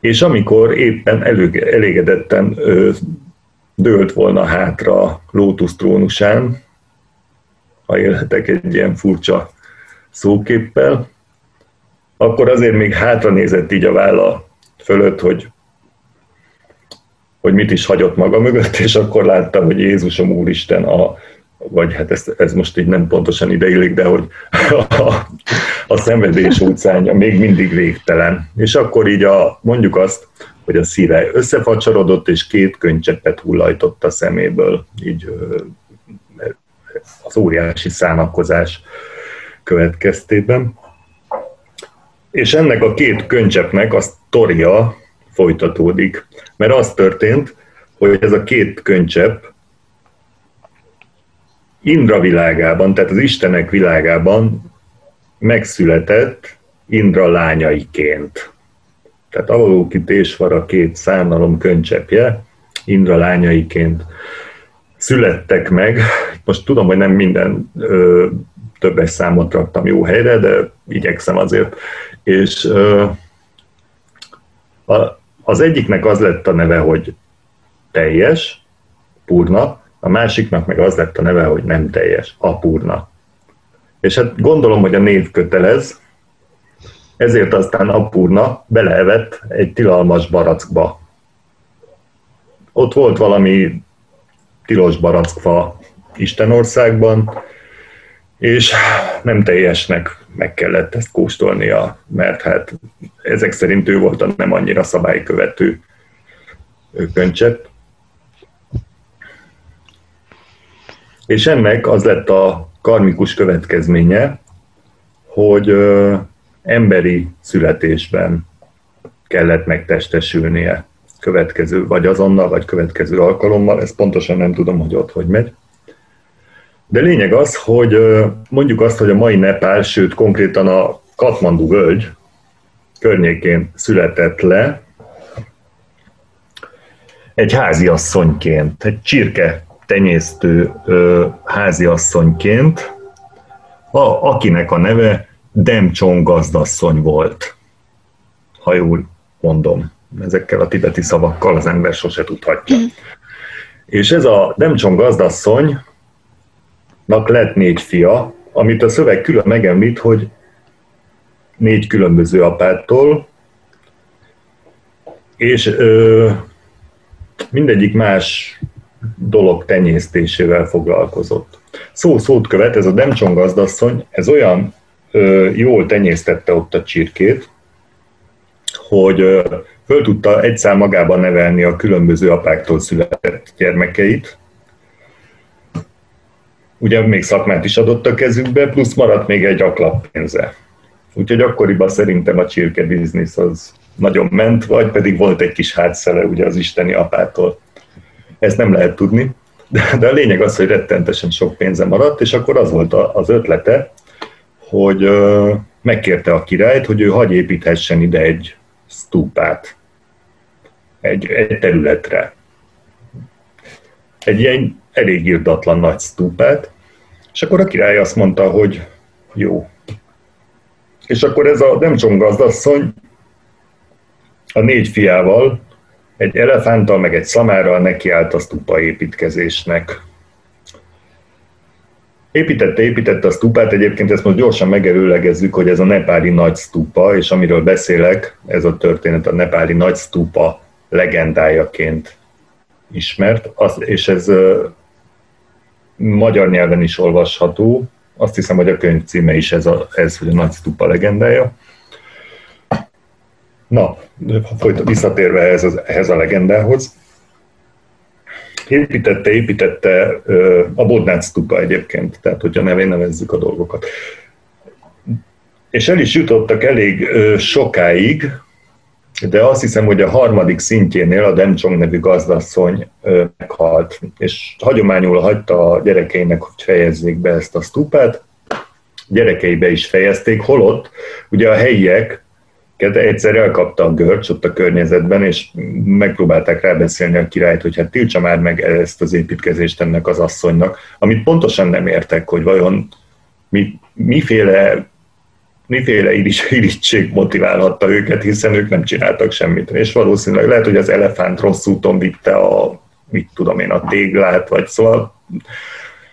És amikor éppen elégedetten dőlt volna hátra Lótusz trónusán, ha élhetek egy ilyen furcsa szóképpel, akkor azért még hátra nézett így a válla fölött, hogy, hogy mit is hagyott maga mögött, és akkor láttam, hogy Jézusom Úristen a, vagy hát ez, ez most így nem pontosan ideillik, de hogy a, a szenvedés utcánya még mindig végtelen. És akkor így a, mondjuk azt, hogy a szíve összefacsarodott, és két könycseppet hullajtott a szeméből, így az óriási szánakozás következtében. És ennek a két könycseppnek a sztoria folytatódik, mert az történt, hogy ez a két könycsepp Indra világában, tehát az Istenek világában megszületett Indra lányaiként. Tehát Avalókitésvara a két szárnalom könycsepje, Indra lányaiként születtek meg. Most tudom, hogy nem minden ö, többes számot raktam jó helyre, de igyekszem azért. És az egyiknek az lett a neve, hogy teljes, purna, a másiknak meg az lett a neve, hogy nem teljes, apurna. És hát gondolom, hogy a név kötelez, ezért aztán apurna beleevett egy tilalmas barackba. Ott volt valami tilos barackfa Istenországban, és nem teljesnek meg kellett ezt kóstolnia, mert hát ezek szerint ő volt a nem annyira szabálykövető könycsepp. És ennek az lett a karmikus következménye, hogy ö, emberi születésben kellett megtestesülnie következő, vagy azonnal, vagy következő alkalommal, ezt pontosan nem tudom, hogy ott hogy megy. De lényeg az, hogy mondjuk azt, hogy a mai Nepál, sőt konkrétan a Katmandu völgy környékén született le egy háziasszonyként, egy csirke tenyésztő háziasszonyként, a, akinek a neve Demcsong gazdasszony volt, ha jól mondom. Ezekkel a tibeti szavakkal az ember sose tudhatja. Mm. És ez a Demcsong gazdasszonynak lett négy fia, amit a szöveg külön megemlít, hogy négy különböző apától, és ö, mindegyik más dolog tenyésztésével foglalkozott. Szó szót követ, ez a Demcsong gazdasszony, ez olyan ö, jól tenyésztette ott a csirkét, hogy ö, föl tudta egyszer magában nevelni a különböző apáktól született gyermekeit. Ugye még szakmát is adott a kezükbe, plusz maradt még egy aklap pénze. Úgyhogy akkoriban szerintem a csirke biznisz az nagyon ment, vagy pedig volt egy kis hátszele ugye az isteni apától. Ezt nem lehet tudni, de, de a lényeg az, hogy rettentesen sok pénze maradt, és akkor az volt az ötlete, hogy megkérte a királyt, hogy ő hagy építhessen ide egy stúpát, egy, egy területre. Egy ilyen elég írdatlan nagy stúpát, és akkor a király azt mondta, hogy jó. És akkor ez a Demcson gazdasszony a négy fiával egy elefánttal, meg egy szamárral nekiállt a stupa építkezésnek. Építette, építette a stupát, egyébként ezt most gyorsan megerőlegezzük, hogy ez a nepáli nagy stupa, és amiről beszélek, ez a történet a nepáli nagy stupa legendájaként ismert, az, és ez magyar nyelven is olvasható, azt hiszem, hogy a könyv címe is ez, a, ez hogy a nagy stupa legendája. Na, folyt, visszatérve ehhez, az, ehhez a legendához, építette, építette a Bodnác tupa egyébként, tehát hogyha nevén nevezzük a dolgokat. És el is jutottak elég sokáig, de azt hiszem, hogy a harmadik szintjénél a Demcsong nevű gazdasszony meghalt, és hagyományul hagyta a gyerekeinek, hogy fejezzék be ezt a stupát, gyerekei be is fejezték, holott ugye a helyiek egyszer elkapta a görcs ott a környezetben, és megpróbálták rábeszélni a királyt, hogy hát tiltsa már meg ezt az építkezést ennek az asszonynak, amit pontosan nem értek, hogy vajon mi, miféle miféle irítség motiválhatta őket, hiszen ők nem csináltak semmit. És valószínűleg lehet, hogy az elefánt rossz úton vitte a, mit tudom én, a téglát, vagy szóval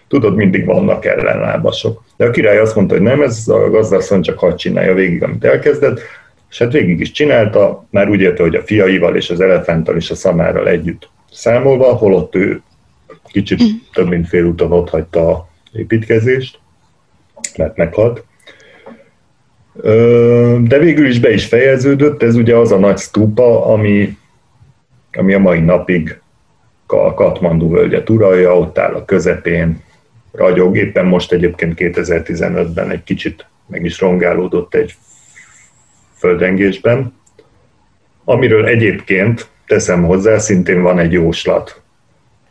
tudod, mindig vannak ellenlábasok. De a király azt mondta, hogy nem, ez a gazdasszony csak hadd csinálja végig, amit elkezdett, és hát végig is csinálta, már úgy érte, hogy a fiaival és az elefánttal és a szamárral együtt számolva, holott ő kicsit több mint fél úton ott hagyta a építkezést, mert meghalt. De végül is be is fejeződött, ez ugye az a nagy stupa, ami, ami a mai napig a Katmandu völgyet uralja, ott áll a közepén, ragyog. Éppen most egyébként 2015-ben egy kicsit meg is rongálódott egy földrengésben, amiről egyébként teszem hozzá, szintén van egy jóslat.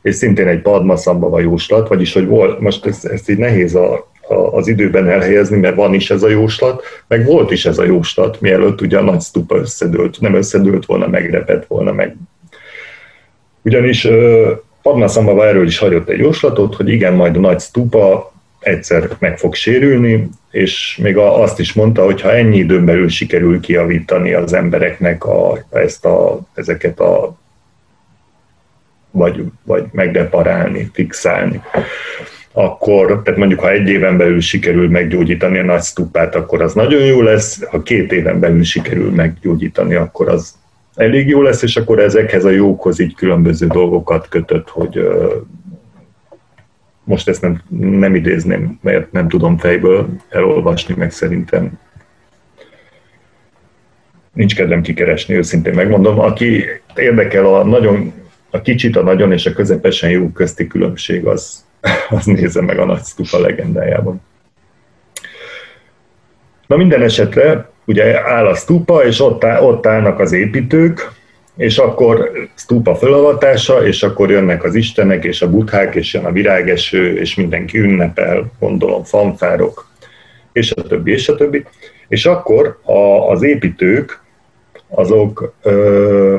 És szintén egy padmaszambava jóslat, vagyis hogy volt, most ezt, ezt így nehéz a, az időben elhelyezni, mert van is ez a jóslat, meg volt is ez a jóslat, mielőtt ugye a nagy stupa összedőlt, nem összedőlt volna, megrepett volna, meg. Ugyanis Padmasambhava erről is hagyott egy jóslatot, hogy igen, majd a nagy stupa egyszer meg fog sérülni, és még azt is mondta, hogy ha ennyi időn belül sikerül kiavítani az embereknek a, ezt a, ezeket a vagy, vagy megreparálni, fixálni, akkor, tehát mondjuk ha egy éven belül sikerül meggyógyítani a nagy stupát, akkor az nagyon jó lesz, ha két éven belül sikerül meggyógyítani, akkor az elég jó lesz, és akkor ezekhez a jókhoz így különböző dolgokat kötött, hogy most ezt nem, nem idézném, mert nem tudom fejből elolvasni, meg szerintem nincs kedvem kikeresni, őszintén megmondom. Aki érdekel a nagyon, a kicsit, a nagyon és a közepesen jó közti különbség, az, az nézze meg a nagy stupa legendájában. Na minden esetre ugye áll a stupa, és ott, áll, ott állnak az építők, és akkor stupa fölavatása, és akkor jönnek az istenek, és a buthák, és jön a virágeső, és mindenki ünnepel, gondolom, fanfárok, és a többi, és a többi. És akkor a, az építők, azok ö,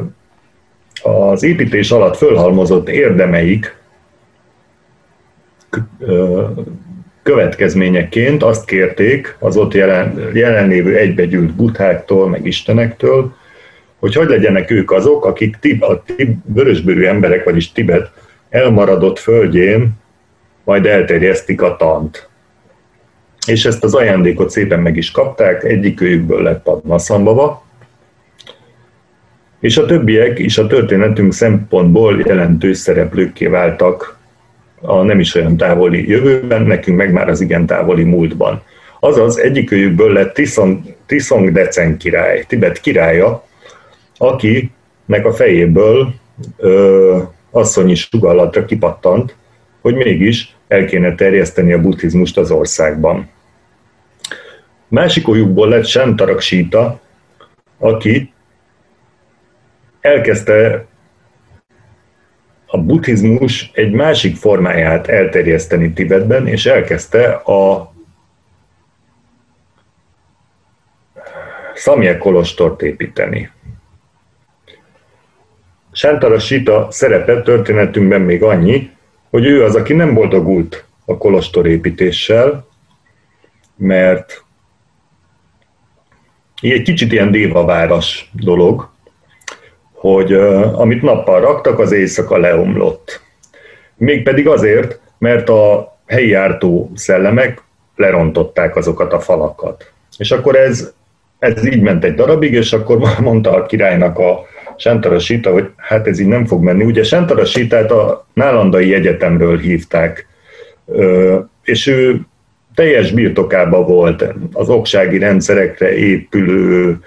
az építés alatt fölhalmozott érdemeik következményeként azt kérték az ott jelen, jelenlévő egybegyűlt butháktól, meg istenektől, hogy hogy legyenek ők azok, akik tib, a tib, vörösbőrű emberek, vagyis Tibet elmaradott földjén majd elterjesztik a tant. És ezt az ajándékot szépen meg is kapták, egyik őjükből lett Padmasambhava, és a többiek is a történetünk szempontból jelentős szereplőkké váltak a nem is olyan távoli jövőben, nekünk meg már az igen távoli múltban. Azaz egyikőjükből lett Tisong, Tisong Decen király, Tibet királya, akinek a fejéből ö, asszonyi sugallatra kipattant, hogy mégis el kéne terjeszteni a buddhizmust az országban. Másik ujjukból lett Shantarak Sita, aki elkezdte a buddhizmus egy másik formáját elterjeszteni Tibetben, és elkezdte a Szamje kolostort építeni. Sántara Sita szerepe történetünkben még annyi, hogy ő az, aki nem boldogult a kolostor építéssel, mert egy kicsit ilyen dévaváros dolog, hogy amit nappal raktak, az éjszaka leomlott. Mégpedig azért, mert a helyi jártó szellemek lerontották azokat a falakat. És akkor ez, ez így ment egy darabig, és akkor mondta a királynak a Sántarasita, hogy hát ez így nem fog menni. Ugye Sántarasitát a Nálandai Egyetemről hívták, és ő teljes birtokában volt az oksági rendszerekre épülő,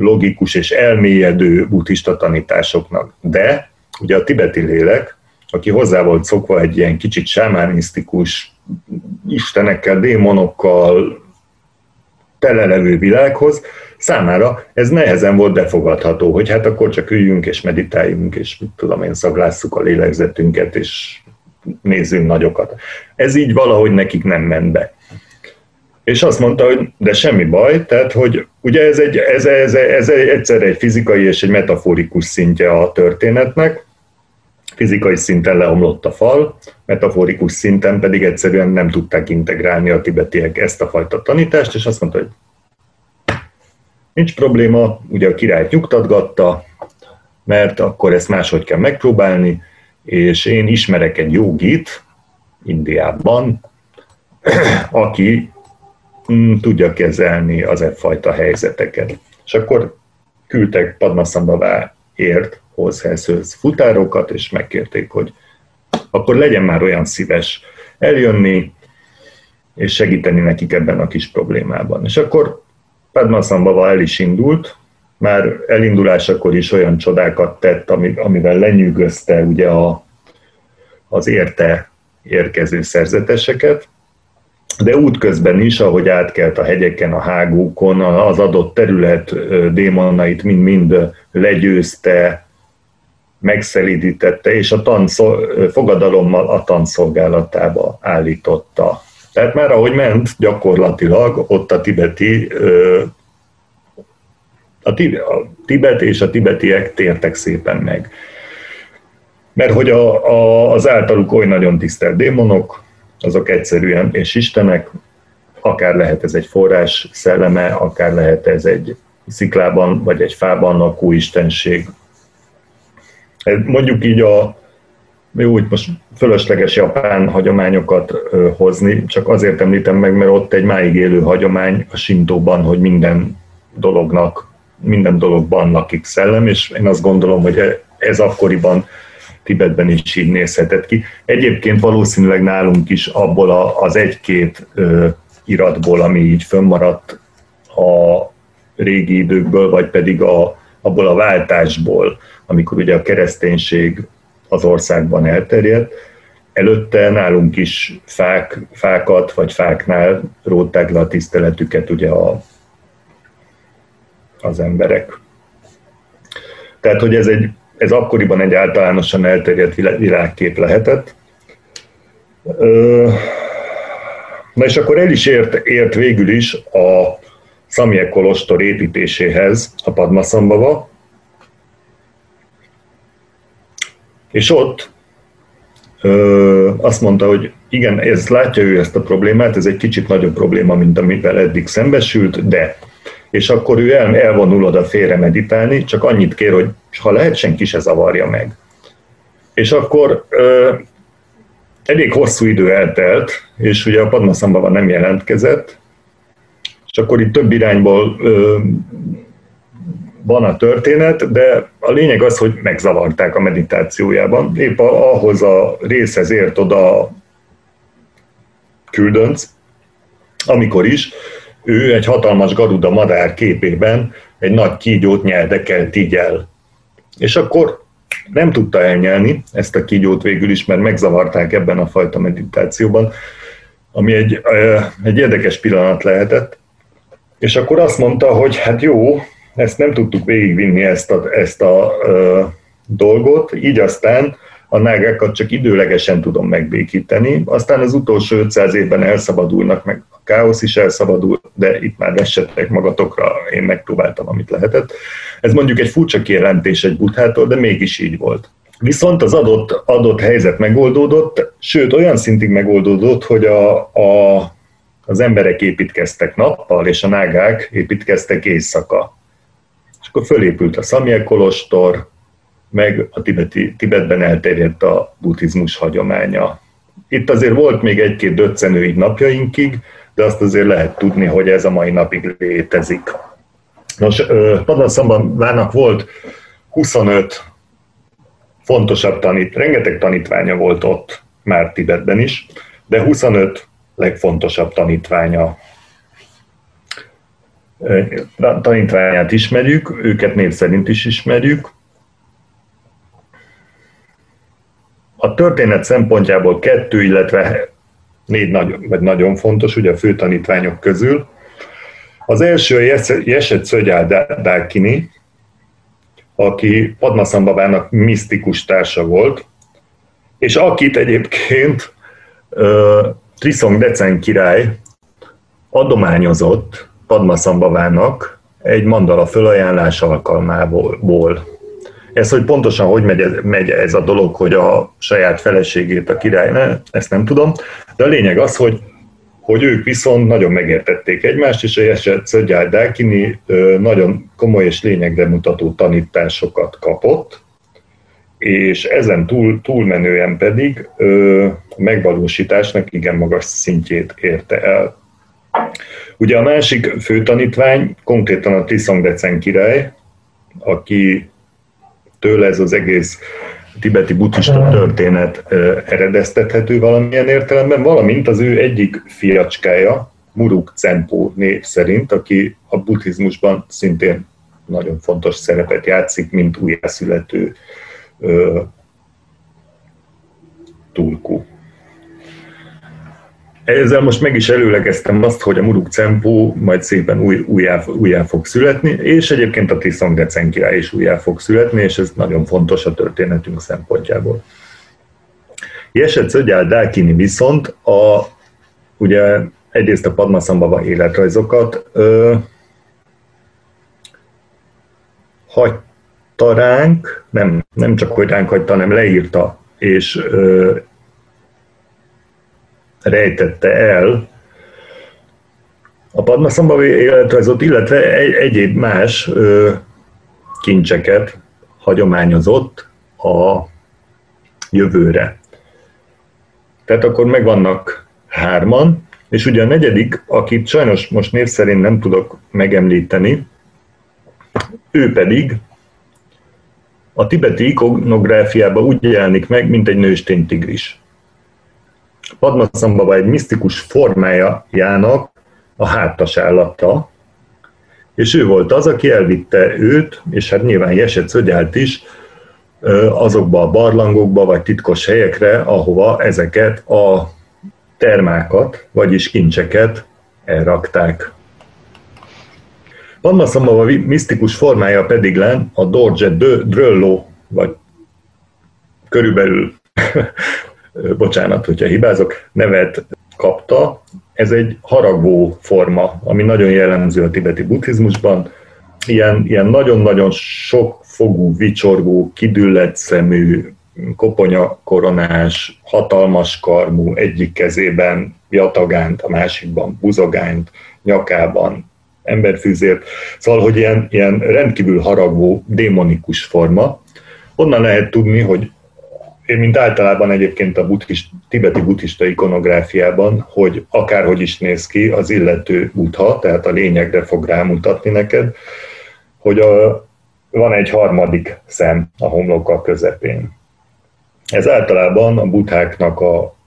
logikus és elmélyedő buddhista tanításoknak. De ugye a tibeti lélek, aki hozzá volt szokva egy ilyen kicsit sámánisztikus, istenekkel, démonokkal telelevő világhoz, számára ez nehezen volt befogadható, hogy hát akkor csak üljünk és meditáljunk, és mit tudom én, szaglásszuk a lélegzetünket, és nézzünk nagyokat. Ez így valahogy nekik nem ment be. És azt mondta, hogy de semmi baj, tehát hogy ugye ez, egy, ez, ez, ez egyszerre egy fizikai és egy metaforikus szintje a történetnek, fizikai szinten leomlott a fal, metaforikus szinten pedig egyszerűen nem tudták integrálni a tibetiek ezt a fajta tanítást, és azt mondta, hogy nincs probléma, ugye a királyt nyugtatgatta, mert akkor ezt máshogy kell megpróbálni, és én ismerek egy jogit, Indiában, aki tudja kezelni az e fajta helyzeteket. És akkor küldtek Padmasambhaváért hozzászőz futárokat, és megkérték, hogy akkor legyen már olyan szíves eljönni, és segíteni nekik ebben a kis problémában. És akkor Padmasambhava el is indult, már elindulásakor is olyan csodákat tett, amivel lenyűgözte ugye a, az érte érkező szerzeteseket, de útközben is, ahogy átkelt a hegyeken, a hágókon, az adott terület démonait mind-mind legyőzte, megszelidítette, és a tanszol, fogadalommal a tanszolgálatába állította. Tehát már ahogy ment, gyakorlatilag ott a tibeti a, Tibet és a tibetiek tértek szépen meg. Mert hogy a, a, az általuk oly nagyon tisztelt démonok, azok egyszerűen és istenek, akár lehet ez egy forrás szelleme, akár lehet ez egy sziklában vagy egy fában lakó istenség. Mondjuk így a, jó, hogy most fölösleges japán hagyományokat hozni, csak azért említem meg, mert ott egy máig élő hagyomány a sintóban, hogy minden dolognak, minden dologban lakik szellem, és én azt gondolom, hogy ez akkoriban Tibetben is így nézhetett ki. Egyébként valószínűleg nálunk is abból az egy-két iratból, ami így fönnmaradt a régi időkből, vagy pedig a, abból a váltásból, amikor ugye a kereszténység az országban elterjedt, előtte nálunk is fák, fákat, vagy fáknál rótták le a tiszteletüket ugye a, az emberek. Tehát, hogy ez egy ez akkoriban egy általánosan elterjedt világkép lehetett. Na és akkor el is ért, ért végül is a Szamie Kolostor építéséhez a Padmasambava, és ott ö, azt mondta, hogy igen, ez látja ő ezt a problémát, ez egy kicsit nagyobb probléma, mint amivel eddig szembesült, de és akkor ő el, elvonul oda félre meditálni, csak annyit kér, hogy ha lehet, senki se zavarja meg. És akkor ö, elég hosszú idő eltelt, és ugye a Padmasambhava nem jelentkezett, és akkor itt több irányból ö, van a történet, de a lényeg az, hogy megzavarták a meditációjában. Épp ahhoz a részhez ért oda a küldönc, amikor is ő egy hatalmas garuda madár képében egy nagy kígyót nyeldekelt így el. És akkor nem tudta elnyelni ezt a kígyót végül is, mert megzavarták ebben a fajta meditációban, ami egy, egy érdekes pillanat lehetett. És akkor azt mondta, hogy hát jó, ezt nem tudtuk végigvinni ezt a, ezt a ö, dolgot, így aztán a nágákat csak időlegesen tudom megbékíteni, aztán az utolsó 500 évben elszabadulnak, meg a káosz is elszabadul, de itt már vessetek magatokra, én megpróbáltam, amit lehetett. Ez mondjuk egy furcsa kijelentés egy buthától, de mégis így volt. Viszont az adott, adott helyzet megoldódott, sőt olyan szintig megoldódott, hogy a, a, az emberek építkeztek nappal, és a nágák építkeztek éjszaka. És akkor fölépült a Szamiel Kolostor, meg a tibeti, Tibetben elterjedt a buddhizmus hagyománya. Itt azért volt még egy-két döccenő így napjainkig, de azt azért lehet tudni, hogy ez a mai napig létezik. Nos, Padmasambhavának volt 25 fontosabb tanít, rengeteg tanítványa volt ott már Tibetben is, de 25 legfontosabb tanítványa tanítványát ismerjük, őket név szerint is ismerjük. A történet szempontjából kettő, illetve négy nagy, vagy nagyon fontos, ugye a fő tanítványok közül. Az első Jeset Szögyál Dákini, aki Padmasambabának misztikus társa volt, és akit egyébként uh, Trisong Decen király adományozott Padmasambhavának egy mandala fölajánlás alkalmából. Ez, hogy pontosan hogy megy ez, megy ez a dolog, hogy a saját feleségét a király, ne, ezt nem tudom, de a lényeg az, hogy hogy ők viszont nagyon megértették egymást, és a Szögyár Dákini nagyon komoly és lényegre mutató tanításokat kapott, és ezen túl, túlmenően pedig ö, megvalósításnak igen magas szintjét érte el. Ugye a másik fő tanítvány konkrétan a Tiszongdecen király, aki tőle ez az egész tibeti buddhista történet eredeztethető valamilyen értelemben, valamint az ő egyik fiacskája, Muruk Cempó név szerint, aki a buddhizmusban szintén nagyon fontos szerepet játszik, mint újjászülető tulku. Ezzel most meg is előlegeztem azt, hogy a Muruk Cempó majd szépen új, újjá, újjá fog születni, és egyébként a Tiszong Decen király is újjá fog születni, és ez nagyon fontos a történetünk szempontjából. Jeset Szögyál Dákini viszont a, ugye egyrészt a Padmasambhava életrajzokat ö, hagyta ránk, nem, nem csak hogy ránk hagyta, hanem leírta, és ö, rejtette el a Padmasambhavi életrajzot, illetve egy, egyéb más ö, kincseket hagyományozott a jövőre. Tehát akkor megvannak hárman, és ugye a negyedik, akit sajnos most név szerint nem tudok megemlíteni, ő pedig a tibeti ikonográfiában úgy jelenik meg, mint egy nőstény tigris. Padmasambhava egy misztikus formájának a hátas állata, és ő volt az, aki elvitte őt, és hát nyilván Jeset Szögyált is, azokba a barlangokba, vagy titkos helyekre, ahova ezeket a termákat, vagyis kincseket elrakták. Padmasambhava misztikus formája pedig len a Dorje Dröllo, vagy körülbelül bocsánat, hogyha hibázok, nevet kapta. Ez egy haragvó forma, ami nagyon jellemző a tibeti buddhizmusban. Ilyen, ilyen nagyon-nagyon sok fogú, vicsorgó, kidüllett szemű, koponya koronás, hatalmas karmú, egyik kezében jatagánt, a másikban buzogányt, nyakában emberfűzért. Szóval, hogy ilyen, ilyen rendkívül haragvó, démonikus forma. Onnan lehet tudni, hogy mint általában egyébként a buddhist, tibeti buddhista ikonográfiában, hogy akárhogy is néz ki az illető buddha, tehát a lényegre fog rámutatni neked, hogy a, van egy harmadik szem a homloka közepén. Ez általában a buddháknak a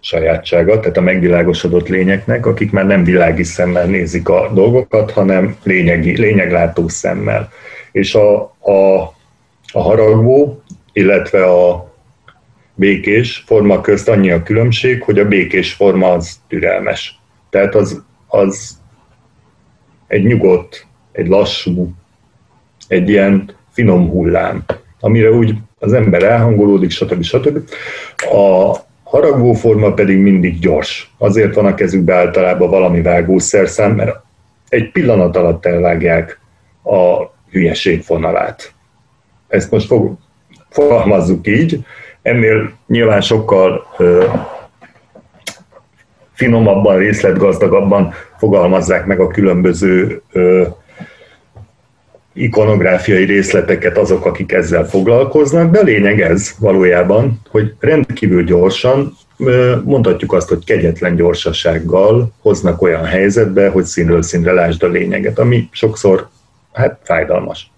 sajátsága, tehát a megvilágosodott lényeknek, akik már nem világi szemmel nézik a dolgokat, hanem lényegi, lényeglátó szemmel. És a, a, a haragvó illetve a békés forma közt annyi a különbség, hogy a békés forma az türelmes. Tehát az, az egy nyugodt, egy lassú, egy ilyen finom hullám, amire úgy az ember elhangolódik, stb. stb. A haragvó forma pedig mindig gyors. Azért van a kezükbe általában valami vágószerszám, mert egy pillanat alatt elvágják a hülyeség vonalát. Ezt most fog, fogalmazzuk így, ennél nyilván sokkal ö, finomabban, részletgazdagabban fogalmazzák meg a különböző ö, ikonográfiai részleteket azok, akik ezzel foglalkoznak, de a lényeg ez valójában, hogy rendkívül gyorsan, mondhatjuk azt, hogy kegyetlen gyorsasággal hoznak olyan helyzetbe, hogy színről színre lásd a lényeget, ami sokszor hát fájdalmas.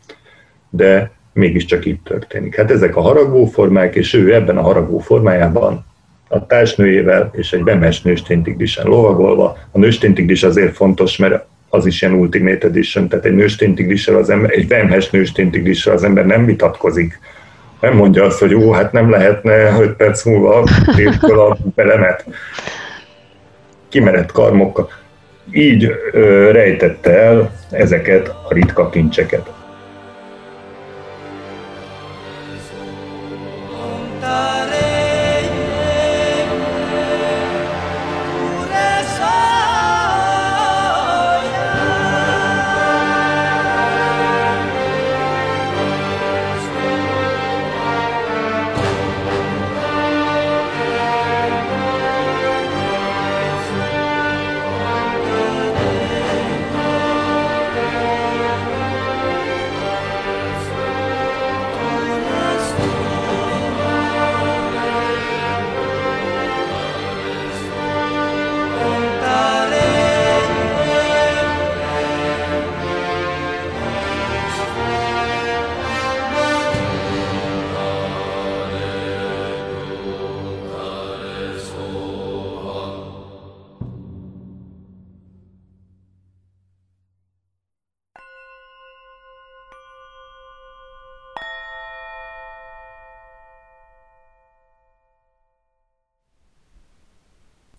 De mégiscsak itt történik. Hát ezek a haragvó formák, és ő ebben a haragvó formájában a társnőjével és egy bemes nősténytigrisen lovagolva. A nősténytigris azért fontos, mert az is ilyen Ultimate Edition, tehát egy nősténytigrissel az ember, egy vemhes nősténytigrissel az ember nem vitatkozik. Nem mondja azt, hogy ó, hát nem lehetne 5 perc múlva föl a belemet. Kimerett karmokkal. Így ö, rejtette el ezeket a ritka kincseket.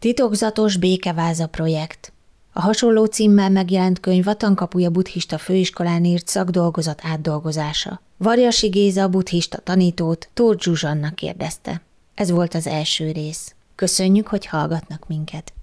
Titokzatos békeváza projekt. A hasonló címmel megjelent könyv a Tankapuja buddhista főiskolán írt szakdolgozat átdolgozása. Varjasi Géza buddhista tanítót Tóth Zsuzsanna kérdezte. Ez volt az első rész. Köszönjük, hogy hallgatnak minket.